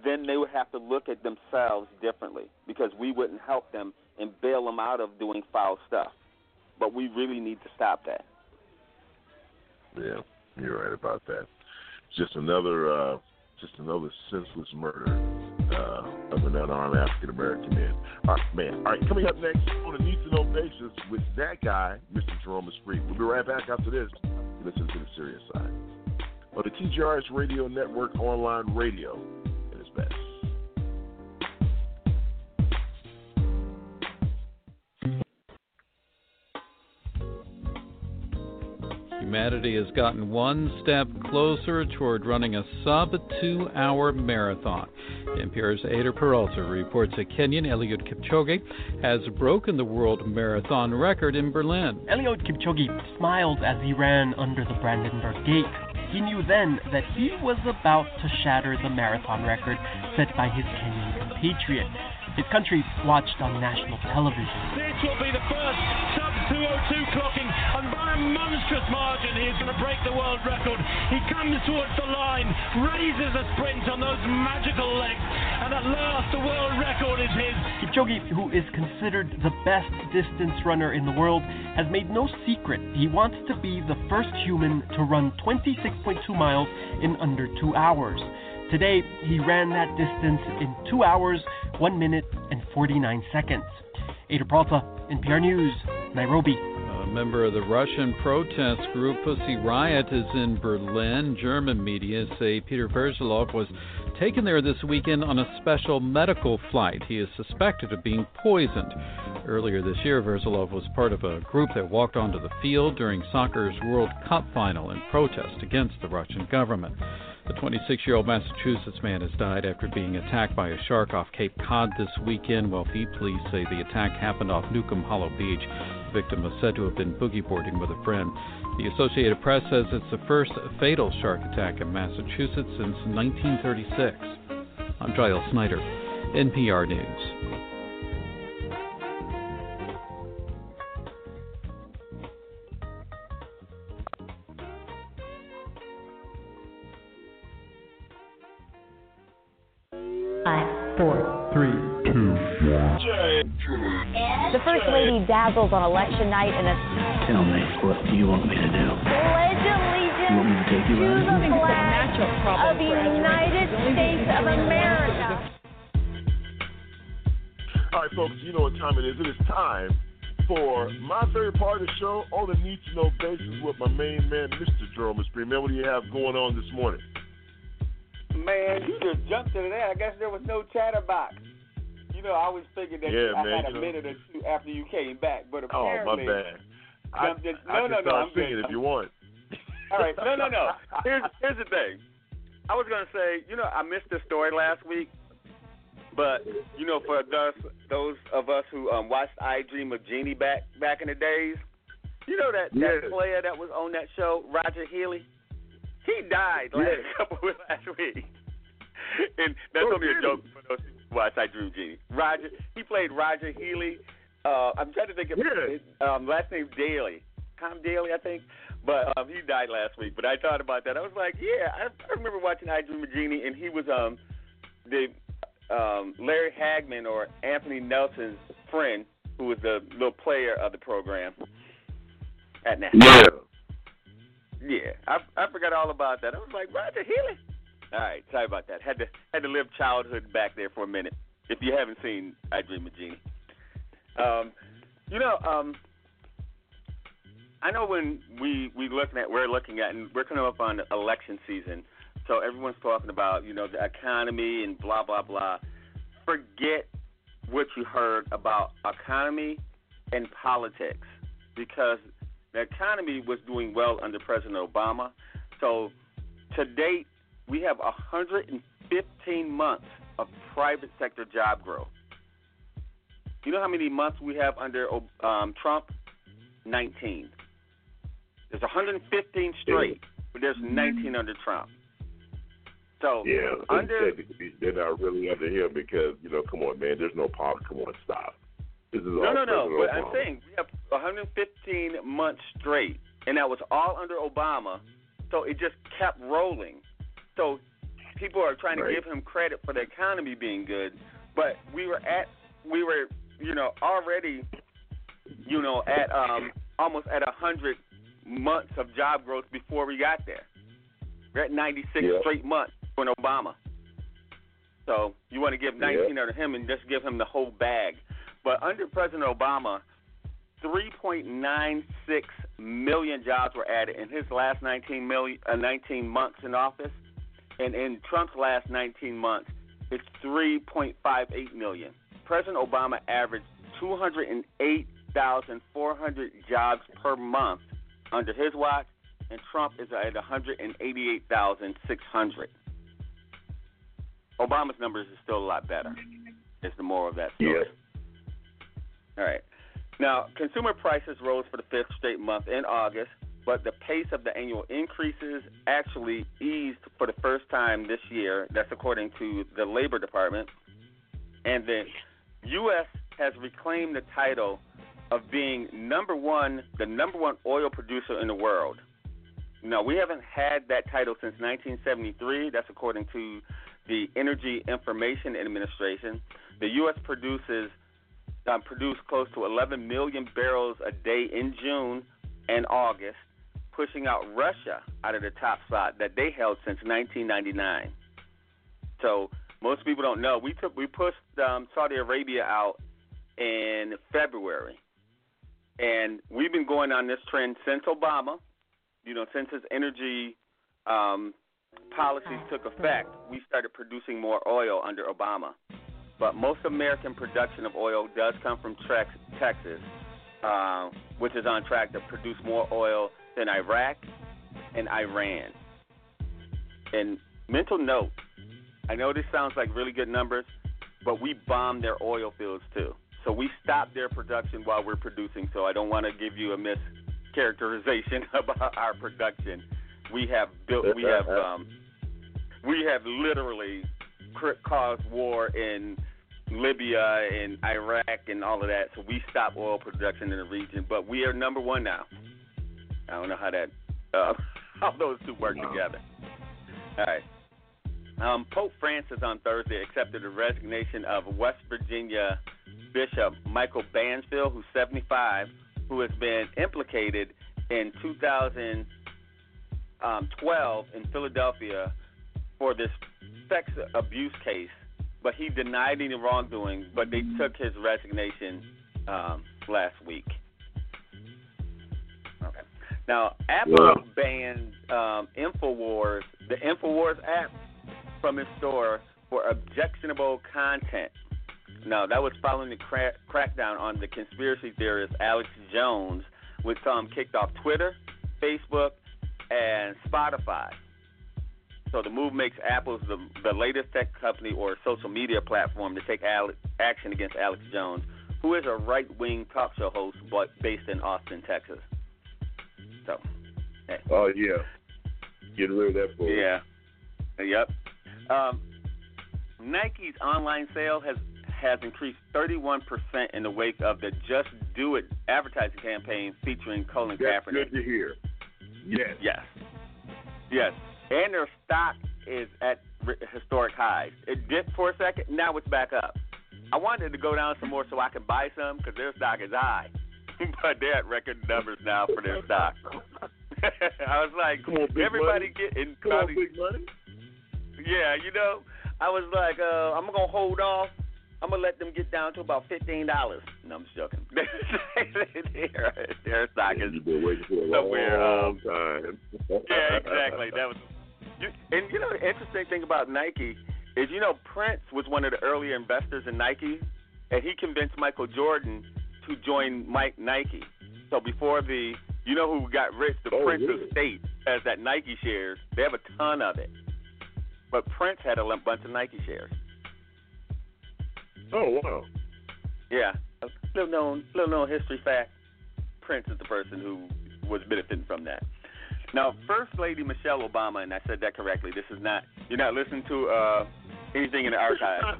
then they would have to look at themselves differently because we wouldn't help them and bail them out of doing foul stuff. But we really need to stop that.
Yeah, you're right about that. Just another, uh, just another senseless murder uh, of an unarmed African American man. All right, man. All right, coming up next on a need to know basis with that guy, Mr. Jerome Esprit. We'll be right back after this. Listen to the serious side of the TJRS Radio Network online radio best.
Humanity has gotten one step closer toward running a sub two hour marathon. NPR's Eyder Peralta reports that Kenyan Eliud Kipchoge has broken the world marathon record in Berlin.
Eliud Kipchoge smiled as he ran under the Brandenburg Gate. He knew then that he was about to shatter the marathon record set by his Kenyan compatriot. His country watched on national television.
This will be the first sub 202 clocking, and by a monstrous margin, he is going to break the world record. He comes towards the line, raises a sprint on those magical legs, and at last the world record is his.
Kipchoge, who is considered the best distance runner in the world, has made no secret he wants to be the first human to run 26.2 miles in under two hours. Today, he ran that distance in 2 hours, 1 minute, and 49 seconds. Eyder Peralta, NPR News, Nairobi.
A member of the Russian protest group Pussy Riot is in Berlin. German media say Peter Verzilov was taken there this weekend on a special medical flight. He is suspected of being poisoned. Earlier this year, Verzilov was part of a group that walked onto the field during soccer's World Cup final in protest against the Russian government. The 26 year old Massachusetts man has died after being attacked by a shark off Cape Cod this weekend, Wellfleet police say the attack happened off Newcomb Hollow Beach. The victim was said to have been boogie boarding with a friend. The Associated Press says it's the first fatal shark attack in Massachusetts since 1936. I'm Giles Snyder, NPR News.
Five, four,
Three, two, one.
The First Lady dazzles on election night in a
Tell me, what do you want me to do?
pledge allegiance
You want me to take you
to the flag of the United States of America.
All right, folks, you know what time it is. It is time for my favorite part of the show on the need to know basis with my main man, Mr. Jerome Esprit. Man, what do you have going on this morning?
Man, you just jumped into that. I guess there was no chatterbox. You know, I always figured that
Yeah,
I
man,
had a
know.
minute or two after you came back, but
Oh, my
apparently.
bad. I,
jumped in-
I
no,
can
no, no, I'm good.
singing if you want. [laughs]
All right, no, no, no. [laughs] Here's here's the thing. I was gonna say, you know, I missed this story last week, But you know, for those those of us who um, watched I Dream of Jeannie back back in the days, you know that that player that was on that show, Roger Healy. He died last
Yes. [laughs]
couple of last week, and that's
Oh,
only a joke for those who watch I Dream Jeannie. Roger, he played Roger Healy. Uh, I'm trying to think of his um, last name Daly, Tom Daly, I think. But um, he died last week. But I thought about that. I was like, yeah, I, I remember watching I Dream of Jeannie, and he was um the um, Larry Hagman or Anthony Nelson's friend, who was the little player of the program at NASA.
Yeah.
Yeah, I I forgot all about that. I was like Roger Healy. All right, sorry about that. Had to had to live childhood back there for a minute. If you haven't seen I Dream of Jeannie, um, you know, um, I know when we we looking at we're looking at and we're coming up on election season, so everyone's talking about you know the economy and blah blah blah. Forget what you heard about economy and politics because the economy was doing well under President Obama. So to date, we have 115 months of private sector job growth. You know how many months we have under um, Trump? 19. There's 115 straight, but there's 19 under Trump. So
Yeah,
under
they're not really under him because you know, come on, man, there's no power. Come on, stop. This is
no, no, no. But I'm saying we have 115 months straight, and that was all under Obama. So it just kept rolling. So people are trying to give him credit for the economy being good, but we were at we were you know already you know at um almost at hundred months of job growth before we got there. We're at 96
Yeah.
straight months an Obama. So you want to give 19 under him and just give him the whole bag. But under President Obama, 3.96 million jobs were added in his last 19 million, uh, 19 months in office, and in Trump's last 19 months, it's 3.58 million. President Obama averaged 208,400 jobs per month under his watch, and Trump is at 188,600. Obama's numbers are still a lot better. Is the moral of that story. All right. Now, consumer prices rose for the fifth straight month in August, but the pace of the annual increases actually eased for the first time this year. That's according to the Labor Department. And the U.S. has reclaimed the title of being number one, the number one oil producer in the world. Now, we haven't had that title since 1973. That's according to the Energy Information Administration. The U.S. produces um, produced close to 11 million barrels a day in June and August, pushing out Russia out of the top spot that they held since 1999. So most people don't know we took we pushed um, Saudi Arabia out in February, and we've been going on this trend since Obama. You know, since his energy um, policies took effect, we started producing more oil under Obama. But most American production of oil does come from Texas, uh, which is on track to produce more oil than Iraq and Iran. And mental note, I know this sounds like really good numbers, but we bombed their oil fields too. So we stopped their production while we're producing. So I don't want to give you a mischaracterization [laughs] about our production. We have built, we have, um, we have literally caused war in Libya and Iraq and all of that. So we stopped oil production in the region, but we are number one now. I don't know how that, uh, [laughs] how those two work together. All right. Um, Pope Francis on Thursday accepted the resignation of West Virginia Bishop Michael Bransfield, who's 75, who has been implicated in 2012 in Philadelphia for this sex abuse case. But he denied any wrongdoing, but they took his resignation um, last week. Okay. Now, Apple
Wow.
banned um, InfoWars, the InfoWars app, from its store for objectionable content. Now, that was following the cra- crackdown on the conspiracy theorist Alex Jones, which him kicked off Twitter, Facebook, and Spotify. So the move makes Apple the, the latest tech company or social media platform to take action against Alex Jones, who is a right-wing talk show host but based in Austin, Texas. So, hey.
Oh yeah, get rid of that boy.
Yeah. Yep. Um, Nike's online sale has has increased 31% in the wake of the Just Do It advertising campaign featuring Colin
That's
Kaepernick.
good to hear. Yes.
Yes. Yes. And their stock is at historic highs. It dipped for a second. Now it's back up. I wanted to go down some more so I can buy some because their stock is high. [laughs] but they're at record numbers now for their stock. [laughs] I was like,
on,
everybody
money.
get in.
Come on, big money.
Yeah, you know, I was like, uh, I'm gonna hold off. I'm gonna let them get down to about fifteen dollars. No, I'm just joking. [laughs] their, their stock is
You've been waiting for a
somewhere.
long
Um,
time.
yeah, exactly. That was. And you know, the interesting thing about Nike is, you know, Prince was one of the earlier investors in Nike, and he convinced Michael Jordan to join Mike Nike. So before the, you know, who got rich, the
Oh,
Prince
really?
estate has that Nike shares. They have a ton of it, but Prince had a lump- bunch of Nike shares.
Oh wow.
Yeah, a little known, little known history fact. Prince is the person who was benefiting from that. Now, First Lady Michelle Obama, and I said that correctly. This is not you're not listening to uh, anything in the archive. [laughs]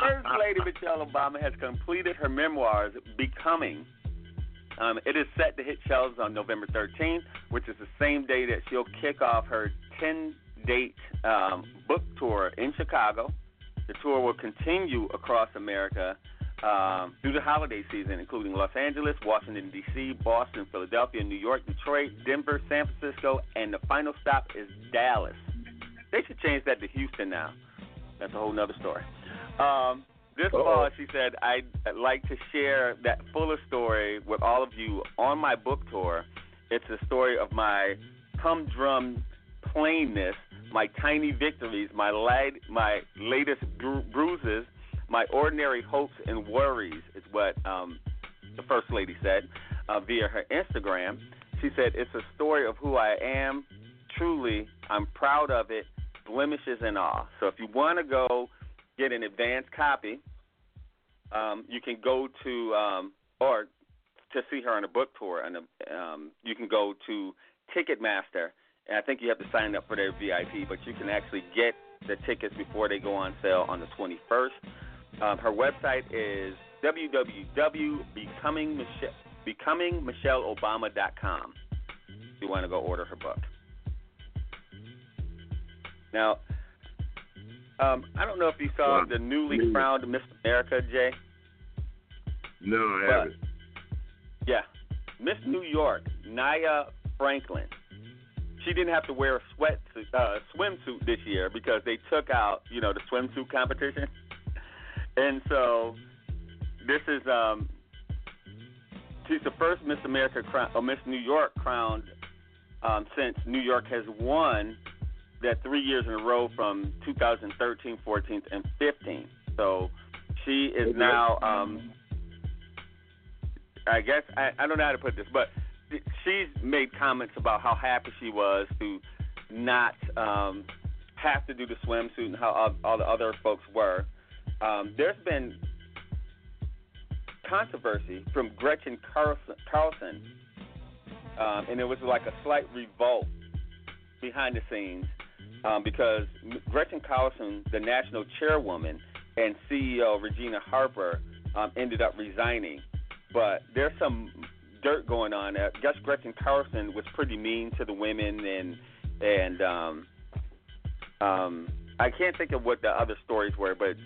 First Lady Michelle Obama has completed her memoirs, Becoming. Um, it is set to hit shelves on November 13th, which is the same day that she'll kick off her 10-date um, book tour in Chicago. The tour will continue across America um, through the holiday season, including Los Angeles, Washington, D.C., Boston, Philadelphia, New York, Detroit, Denver, San Francisco, and the final stop is Dallas. They should change that to Houston now. That's a whole nother story. Um, this
Uh-oh.
fall, she said, I'd like to share that fuller story with all of you on my book tour. It's a story of my humdrum plainness, my tiny victories, my lad, my latest bru- bruises, my ordinary hopes and worries, is what um, the First Lady said uh, via her Instagram. She said, It's a story of who I am. Truly, I'm proud of it, blemishes and all. So if you want to go get an advanced copy, um, you can go to, um, or to see her on a book tour, and um, you can go to Ticketmaster, and I think you have to sign up for their VIP, but you can actually get the tickets before they go on sale on the 21st. Um, her website is www.becomingmichelleobama.com if you want to go order her book. Now, um, I don't know if you saw
Wow.
the newly
Me.
crowned Miss America, Jay.
No, I haven't.
Yeah. Miss New York, Nia Franklin. She didn't have to wear a sweat uh, swimsuit this year because they took out, you know, the swimsuit competition. And so this is um she's the first Miss America crown, or Miss New York crowned um, since New York has won that three years in a row from 2013, 14, and 15. So she is now um, I guess I, I don't know how to put this, but she's made comments about how happy she was to not um, have to do the swimsuit and how all, all the other folks were. Um, there's been controversy from Gretchen Carlson, Carlson um, and it was like a slight revolt behind the scenes um, because Gretchen Carlson, the national chairwoman, and CEO Regina Hopper um, ended up resigning. But there's some dirt going on. I guess Gretchen Carlson was pretty mean to the women, and and um, um, I can't think of what the other stories were, but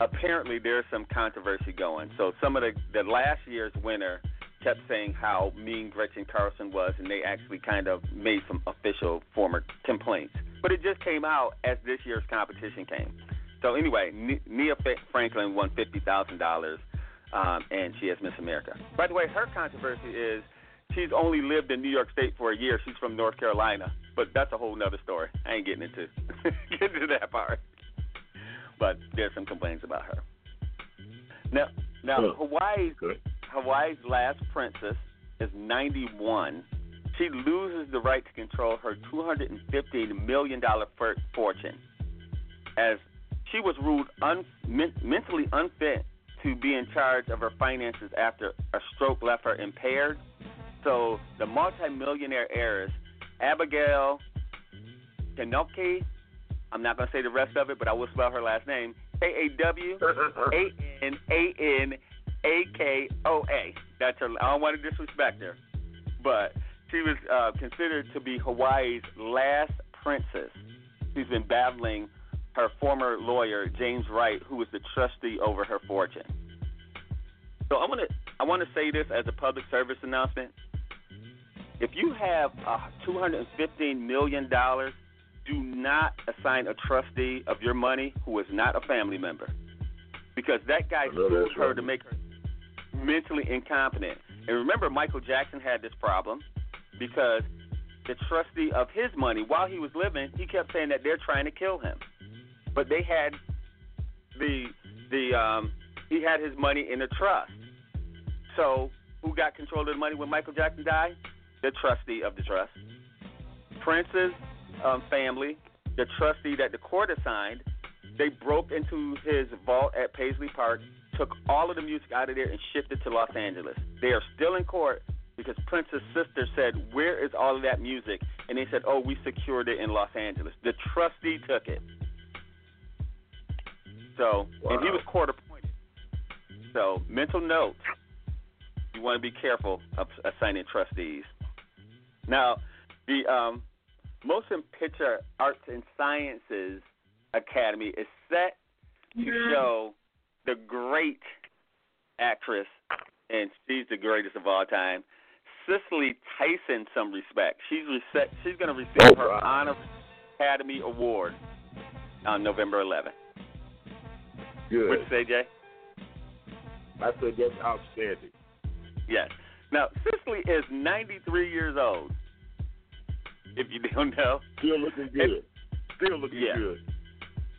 apparently there's some controversy going. So some of the the last year's winner kept saying how mean Gretchen Carlson was, and they actually kind of made some official former complaints. But it just came out as this year's competition came. So anyway, Nia Franklin won fifty thousand dollars, um, and she is Miss America. By the way, her controversy is she's only lived in New York State for a year. She's from North Carolina, but that's a whole nother story. I ain't getting into [laughs] getting into that part. But there's some complaints about her. Now, now
Huh.
Hawaii's
Good.
Hawaii's last princess is 91, she loses the right to control her $215 million fortune as she was ruled un- men- mentally unfit to be in charge of her finances after a stroke left her impaired. So the multimillionaire heiress, Abigail Kanoke, I'm not going to say the rest of it, but I will spell her last name K A W [laughs] A N A N A K O A. That's her. I don't want to disrespect her, but she was uh, considered to be Hawaii's last princess. She's been battling her former lawyer James Wright, who was the trustee over her fortune. So I'm gonna I want to say this as a public service announcement. If you have uh, 215 million dollars, do not assign a trustee of your money who is not a family member, because that guy screwed her
right.
to make her mentally incompetent. And remember, Michael Jackson had this problem because the trustee of his money, while he was living, he kept saying that they're trying to kill him but they had the the um, he had his money in a trust. So who got control of the money when Michael Jackson died? The trustee of the trust. Prince's um, family, the trustee that the court assigned, they broke into his vault at Paisley Park, took all of the music out of there and shipped it to Los Angeles. They are still in court because Prince's sister said, "Where is all of that music?" And they said, "Oh, we secured it in Los Angeles." The trustee took it. So, and he was court appointed. So, mental note: you want to be careful of assigning trustees. Now, the um, Motion Picture Arts and Sciences Academy is set to mm-hmm. show the great actress, and she's the greatest of all time, Cicely Tyson, some respect. She's rece- she's going to receive oh, her honor Academy Award on November 11th.
Good.
What you say, Jay?
I said that's outstanding.
Yes. Now, Cicely is 93 years old. [laughs] If you don't know.
Still looking good. Still looking
Yeah.
good.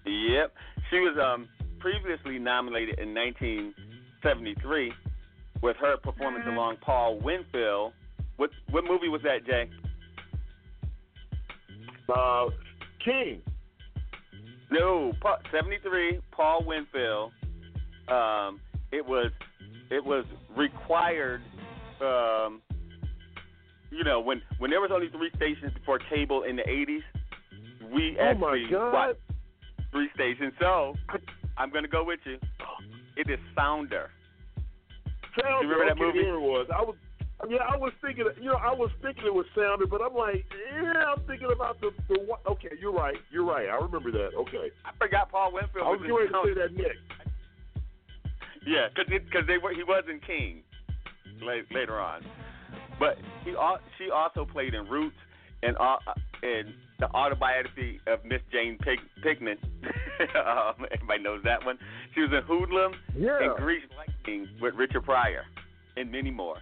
Yep. She was um previously nominated in 1973 with her performance along Paul Winfield. What what movie was that, Jay?
Uh, King.
No, Pa- 73. Paul Winfield. Um, it was it was required. Um, you know, when when there was only three stations before cable in the 80s, we
Oh,
actually watched three stations. So I'm gonna go with you. It is Sounder.
Sounder.
You remember that movie?
It was. I was. Yeah, I was thinking. You know, I was thinking it was Sounder, but I'm like, yeah, I'm thinking about the the. one- Okay, you're right. You're right. I remember that. Okay.
I forgot Paul Winfield
I was
was
getting to say that next.
Yeah, because they were he was in King la- later on, but he she also played in Roots and uh, in the autobiography of Miss Jane Pig- Pigman. [laughs] um, everybody knows that one. She was in Hoodlum
Yeah.
and Grease Lightning with Richard Pryor, and many more.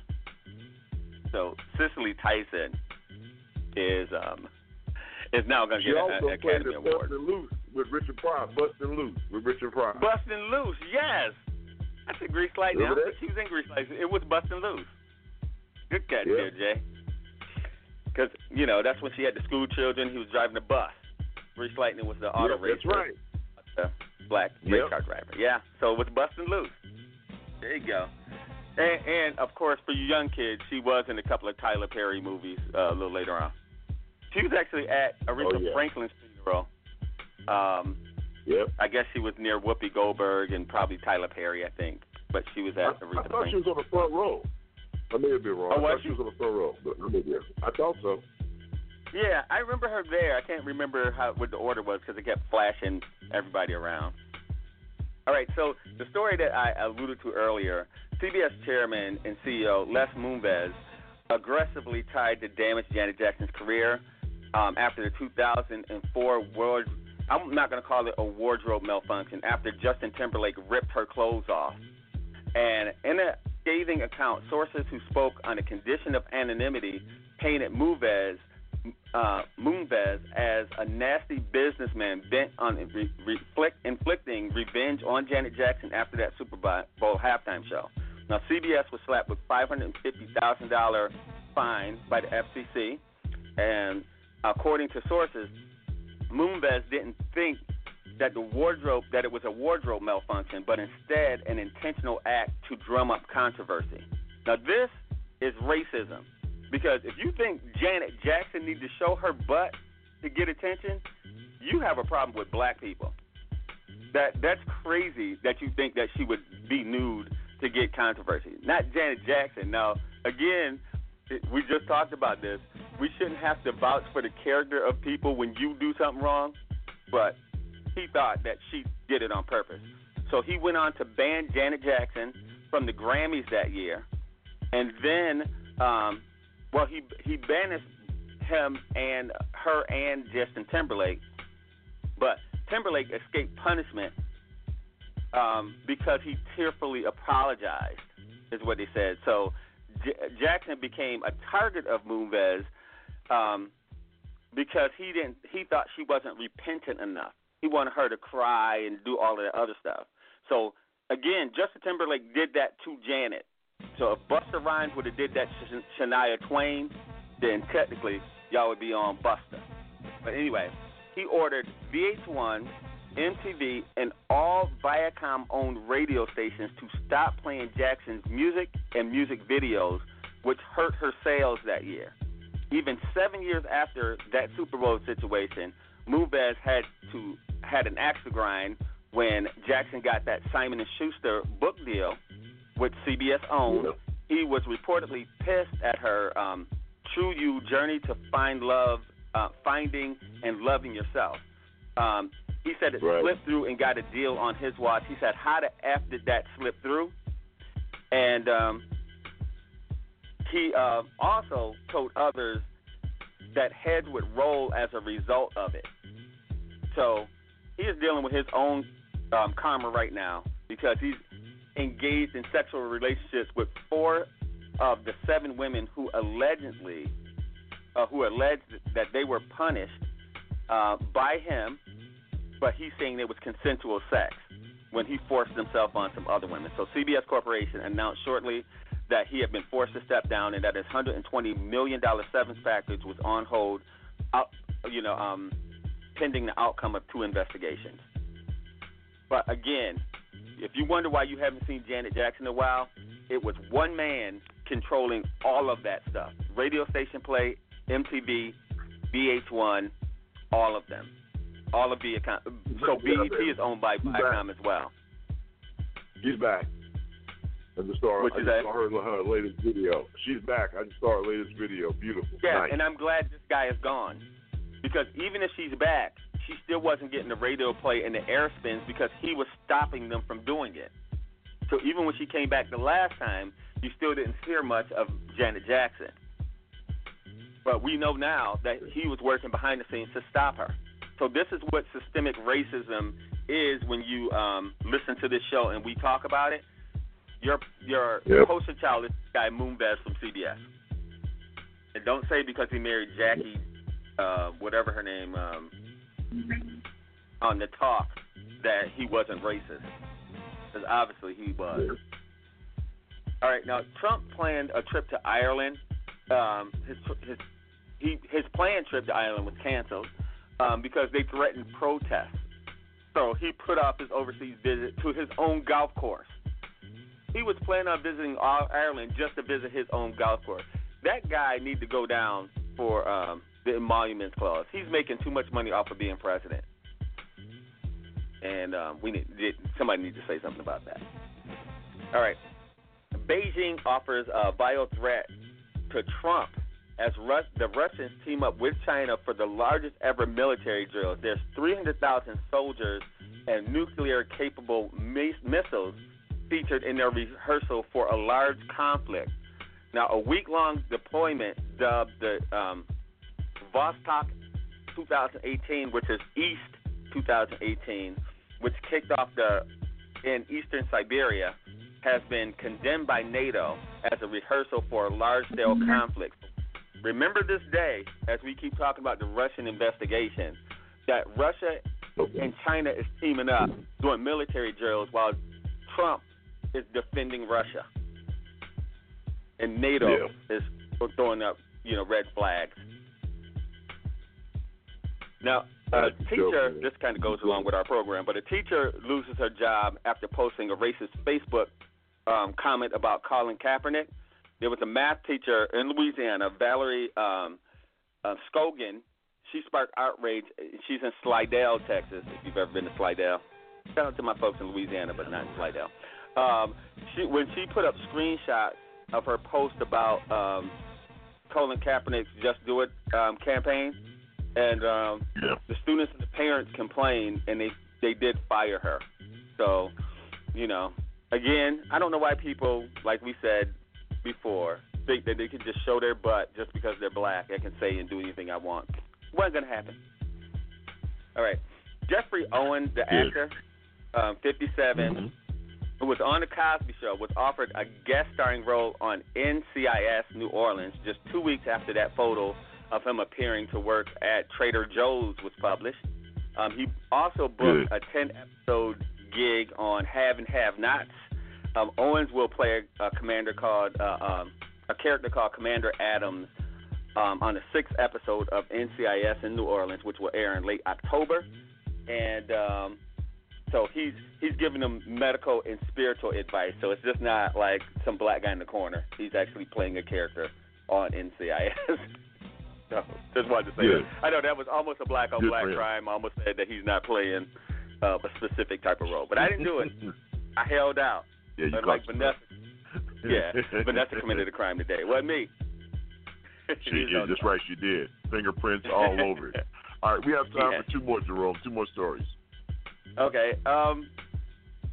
So Cicely Tyson is um is now going to get
also
an
played
Academy
in
Award.
Bustin' Loose with Richard Pryor. Bustin' Loose with Richard Pryor.
Bustin' Loose, yes. That's a Grease Lightning.
Remember
I think She was in Grease Lightning. It was Bustin' Loose. Good
Yeah.
there, Jay. Because, you know, that's when she had the school children. He was driving the bus. Grease Lightning was the auto
Yeah,
racer.
that's right.
The black race car driver. Yeah, so it was Bustin' Loose. There you go. And, and, of course, for you young kids, she was in a couple of Tyler Perry movies uh, a little later on. She was actually at Aretha
Oh, yeah.
Franklin's funeral. Um,
Yep.
I guess she was near Whoopi Goldberg and probably Tyler Perry, I think. But she was at
I
Aretha
thought she was on the front row. I may have been wrong.
Oh,
I
was
thought she was on the front row, but I may be. I thought so.
Yeah, I remember her there. I can't remember how what the order was because it kept flashing everybody around. All right, so the story that I alluded to earlier, CBS chairman and CEO Les Moonves aggressively tried to damage Janet Jackson's career um, after the 2004 World. I'm not going to call it a wardrobe malfunction. After Justin Timberlake ripped her clothes off, and in a scathing account, sources who spoke on a condition of anonymity painted Moonves uh, Moonves as a nasty businessman bent on re- inflicting revenge on Janet Jackson after that Super Bowl halftime show. Now, CBS was slapped with $550,000 fine by the FCC, and according to sources, Moonves didn't think that the wardrobe that it was a wardrobe malfunction, but instead an intentional act to drum up controversy. Now this is racism because if you think Janet Jackson needs to show her butt to get attention, you have a problem with black people. That that's crazy that you think that she would be nude to get controversy. Not Janet Jackson. Now, again, we just talked about this. We shouldn't have to vouch for the character of people when you do something wrong, but he thought that she did it on purpose. So he went on to ban Janet Jackson from the Grammys that year, and then, um, well, he he banished him and her and Justin Timberlake, but Timberlake escaped punishment um, because he tearfully apologized, is what they said. So J- Jackson became a target of Moonves um, because he didn't. He thought she wasn't repentant enough. He wanted her to cry and do all of that other stuff. So again, Justin Timberlake did that to Janet. So if Busta Rhymes would have did that to Shania Twain, then technically y'all would be on Busta. But anyway, he ordered VH1, MTV, and all Viacom-owned radio stations to stop playing Jackson's music and music videos, which hurt her sales that year. Even seven years after that Super Bowl situation, Moonves had to had an axe to grind when Jackson got that Simon and Schuster book deal, which CBS owned. He was reportedly pissed at her um, True You Journey to Find Love, uh, Finding and Loving Yourself. Um, he said it
Right.
slipped through and got a deal on his watch. He said, How the F did that slip through? And um, he uh, also told others that heads would roll as a result of it. So he is dealing with his own um, karma right now because he's engaged in sexual relationships with four of the seven women who allegedly, uh, who alleged that they were punished uh, by him, but he's saying it was consensual sex when he forced himself on some other women. So CBS Corporation announced shortly that he had been forced to step down and that his 120 million dollar severance package was on hold, out, you know, um, pending the outcome of two investigations. But again, if you wonder why you haven't seen Janet Jackson in a while, it was one man controlling all of that stuff. Radio station play, MTV, VH1, all of them. All of Viacom. So BET is owned by Viacom as well.
She's back. I just saw,
What
I
you
just saw her, her latest video. She's back. I just saw her latest video. Beautiful.
Yeah,
nice.
and I'm glad this guy is gone. Because even if she's back, she still wasn't getting the radio play and the air spins because he was stopping them from doing it. So even when she came back the last time, you still didn't hear much of Janet Jackson. But we know now that he was working behind the scenes to stop her. So this is what systemic racism is when you um, listen to this show and we talk about it. Your your
Yep.
poster child is this guy Moonves from CBS. And don't say because he married Jackie, uh, whatever her name, um, on the talk that he wasn't racist. Because obviously he was. All right, now Trump planned a trip to Ireland. Um, his his he his planned trip to Ireland was canceled um, because they threatened protests. So he put off his overseas visit to his own golf course. He was planning on visiting Ireland just to visit his own golf course. That guy need to go down for um, the emoluments clause. He's making too much money off of being president, and um, we need somebody needs to say something about that. All right, Beijing offers a bio threat to Trump as Rus- the Russians team up with China for the largest ever military drills. There's 300,000 soldiers and nuclear-capable mis- missiles featured in their rehearsal for a large conflict. Now, a week-long deployment dubbed the um, Vostok 2018, which is East 2018, which kicked off the in eastern Siberia, has been condemned by NATO as a rehearsal for a large-scale mm-hmm. conflict. Remember this day, as we keep talking about the Russian investigation, that Russia and China is teaming up doing military drills while Trump is defending Russia. And NATO is throwing up, you know, red flags. Now, a teacher, this kind of goes along with our program, but a teacher loses her job after posting a racist Facebook um, comment about Colin Kaepernick. There was a math teacher in Louisiana, Valerie um, uh, Scogan. She sparked outrage. She's in Slidell, Texas. If you've ever been to Slidell, shout out to my folks in Louisiana, but not in Slidell. Um, she when she put up screenshots of her post about um, Colin Kaepernick's "Just Do It" um, campaign, and um,
yeah.
the students and the parents complained, and they they did fire her. So, you know, again, I don't know why people, like we said before, think that they can just show their butt just because they're black. I can say and do anything I want. Wasn't gonna happen. All right, Jeffrey Owen, the actor, um, 57 who was on the Cosby Show, was offered a guest starring role on NCIS New Orleans just two weeks after that photo of him appearing to work at Trader Joe's was published. Um, he also booked a 10 episode gig on Have and Have Nots. Um, Owens will play a, a commander called uh, um, a character called Commander Adams um, on the sixth episode of NCIS in New Orleans, which will air in late October. And um, so he's he's giving them medical and spiritual advice. So it's just not like some black guy in the corner. He's actually playing a character on NCIS. [laughs] just wanted to say
Yeah.
that. I know that was almost a black on black crime. I almost said that he's not playing uh, a specific type of role, but I didn't do it. [laughs] I held out.
Yeah, you
Unlike Vanessa. Yeah, [laughs] Vanessa committed a crime today. Wasn't me. [laughs]
She, yeah, that's right, she did. Fingerprints all over it. All right, we have time
Yeah.
for two more, Jerome. Two more stories.
Okay. Um,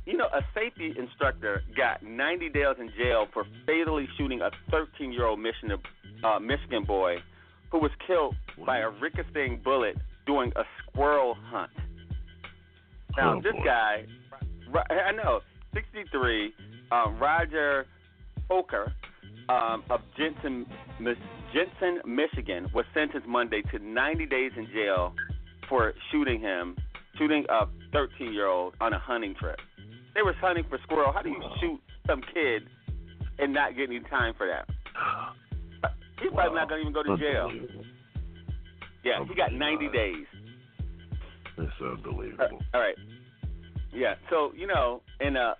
you know, a safety instructor got 90 days in jail for fatally shooting a 13-year-old Michigan, uh, Michigan boy who was killed by a ricocheting bullet during a squirrel hunt. Now,
Oh,
this
boy.
guy, I know, 63, um, Roger Poker um, of Jenison, Jenison, Michigan, was sentenced Monday to 90 days in jail for shooting him, shooting a 13 year old on a hunting trip. They were hunting for squirrel. How do you shoot some kid and not get any time for that? [gasps] He's probably not going to even go to jail. Yeah, he got 90 days.
It's unbelievable.
All right. Yeah. So you know, and uh,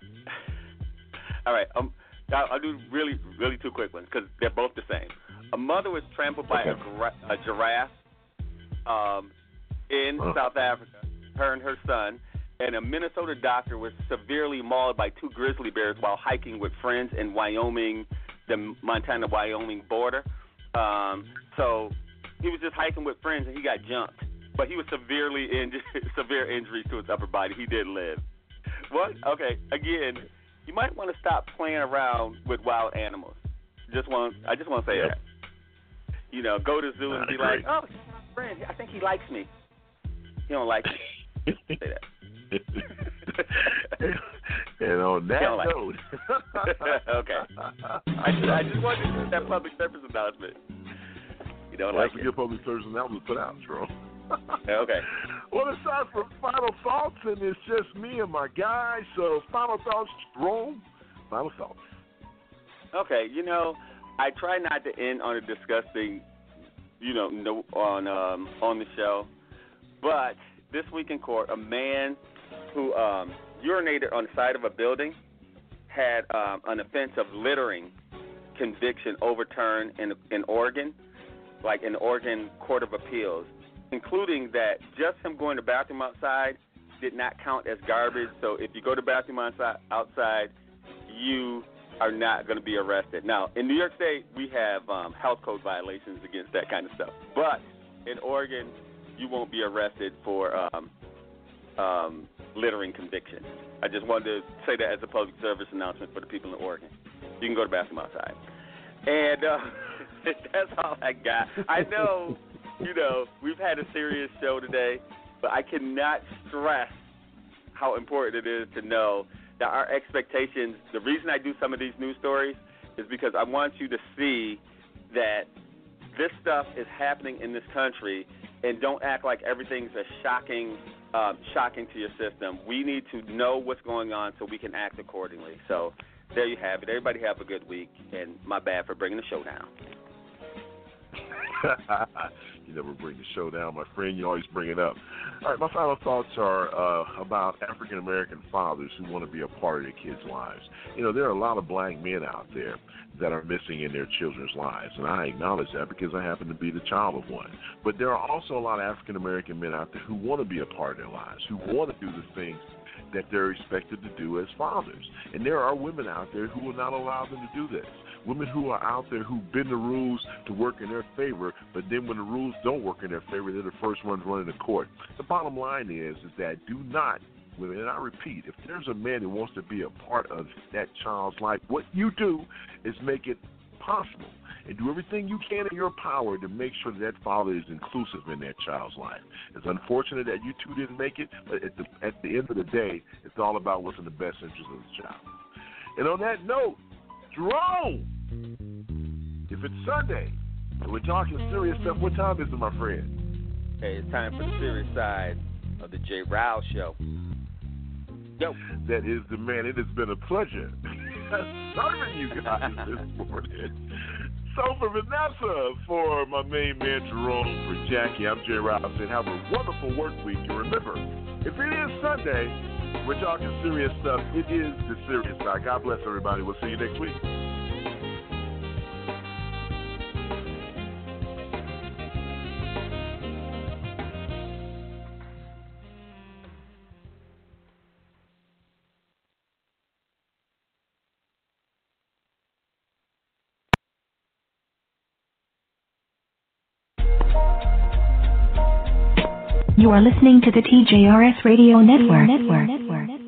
[sighs] all right. Um, I'll, I'll do really, really two quick ones because they're both the same. A mother was trampled by a, gra- a giraffe um, in
Huh.
South Africa. Her and her son. And a Minnesota doctor was severely mauled by two grizzly bears while hiking with friends in Wyoming, the Montana-Wyoming border. Um, so he was just hiking with friends and he got jumped, but he was severely injured, [laughs] severe injuries to his upper body. He did live. What? Okay. Again, you might want to stop playing around with wild animals. Just want, I just want to say
Yep.
that. You know, go to zoo and be like, oh, he's my friend. I think he likes me. He don't like me. [laughs] say that. [laughs]
and on that
it.
note, [laughs]
okay. I just, I just wanted to do that public service announcement. You don't
Well,
like
that's a good public service announcement to put out, Jerome.
Okay. [laughs]
Well, it's time for final thoughts, and it's just me and my guy. So, final thoughts, Jerome. Final thoughts.
Okay, you know, I try not to end on a disgusting, you know, no, on um, on the show, but this week in court, a man who um, urinated on the side of a building had um, an offense of littering conviction overturned in in Oregon, like in Oregon Court of Appeals, including that just him going to bathroom outside did not count as garbage. So if you go to bathroom outside, outside you are not going to be arrested. Now, in New York State, we have um, health code violations against that kind of stuff. But in Oregon, you won't be arrested for um, um, littering conviction. I just wanted to say that as a public service announcement for the people in Oregon. You can go to the bathroom outside. And uh, [laughs] that's all I got. I know, [laughs] you know, we've had a serious show today, but I cannot stress how important it is to know that our expectations, the reason I do some of these news stories is because I want you to see that this stuff is happening in this country and don't act like everything's a shocking um, shocking to your system. We need to know what's going on so we can act accordingly. So there you have it. Everybody have a good week, and my bad for bringing the show down. [laughs]
you never bring the show down, my friend. You always bring it up. All right, my final thoughts are uh, about African American fathers who want to be a part of their kids' lives. You know, there are a lot of black men out there that are missing in their children's lives, and I acknowledge that because I happen to be the child of one. But there are also a lot of African American men out there who want to be a part of their lives, who want to do the things that they're expected to do as fathers. And there are women out there who will not allow them to do this. Women who are out there who bend the rules to work in their favor, but then when the rules don't work in their favor, they're the first ones running the court. The bottom line is, is that do not women, and I repeat, if there's a man who wants to be a part of that child's life, what you do is make it possible and do everything you can in your power to make sure that, that father is inclusive in that child's life. It's unfortunate that you two didn't make it, but at the at the end of the day, it's all about what's in the best interest of the child. And on that note, Jerome, if it's Sunday and we're talking serious stuff, what time is it, my friend?
Hey, it's time for the serious side of the J. Rouse Show. Yo.
That is the man. It has been a pleasure [laughs] serving you guys this morning. So for Vanessa, for my main man Jerome, for Jackie, I'm Jay Robinson. Have a wonderful work week. And remember, if it is Sunday, we're talking serious stuff. It is the serious side. God bless everybody. We'll see you next week.
You are listening to the TJRS Radio Network. Network.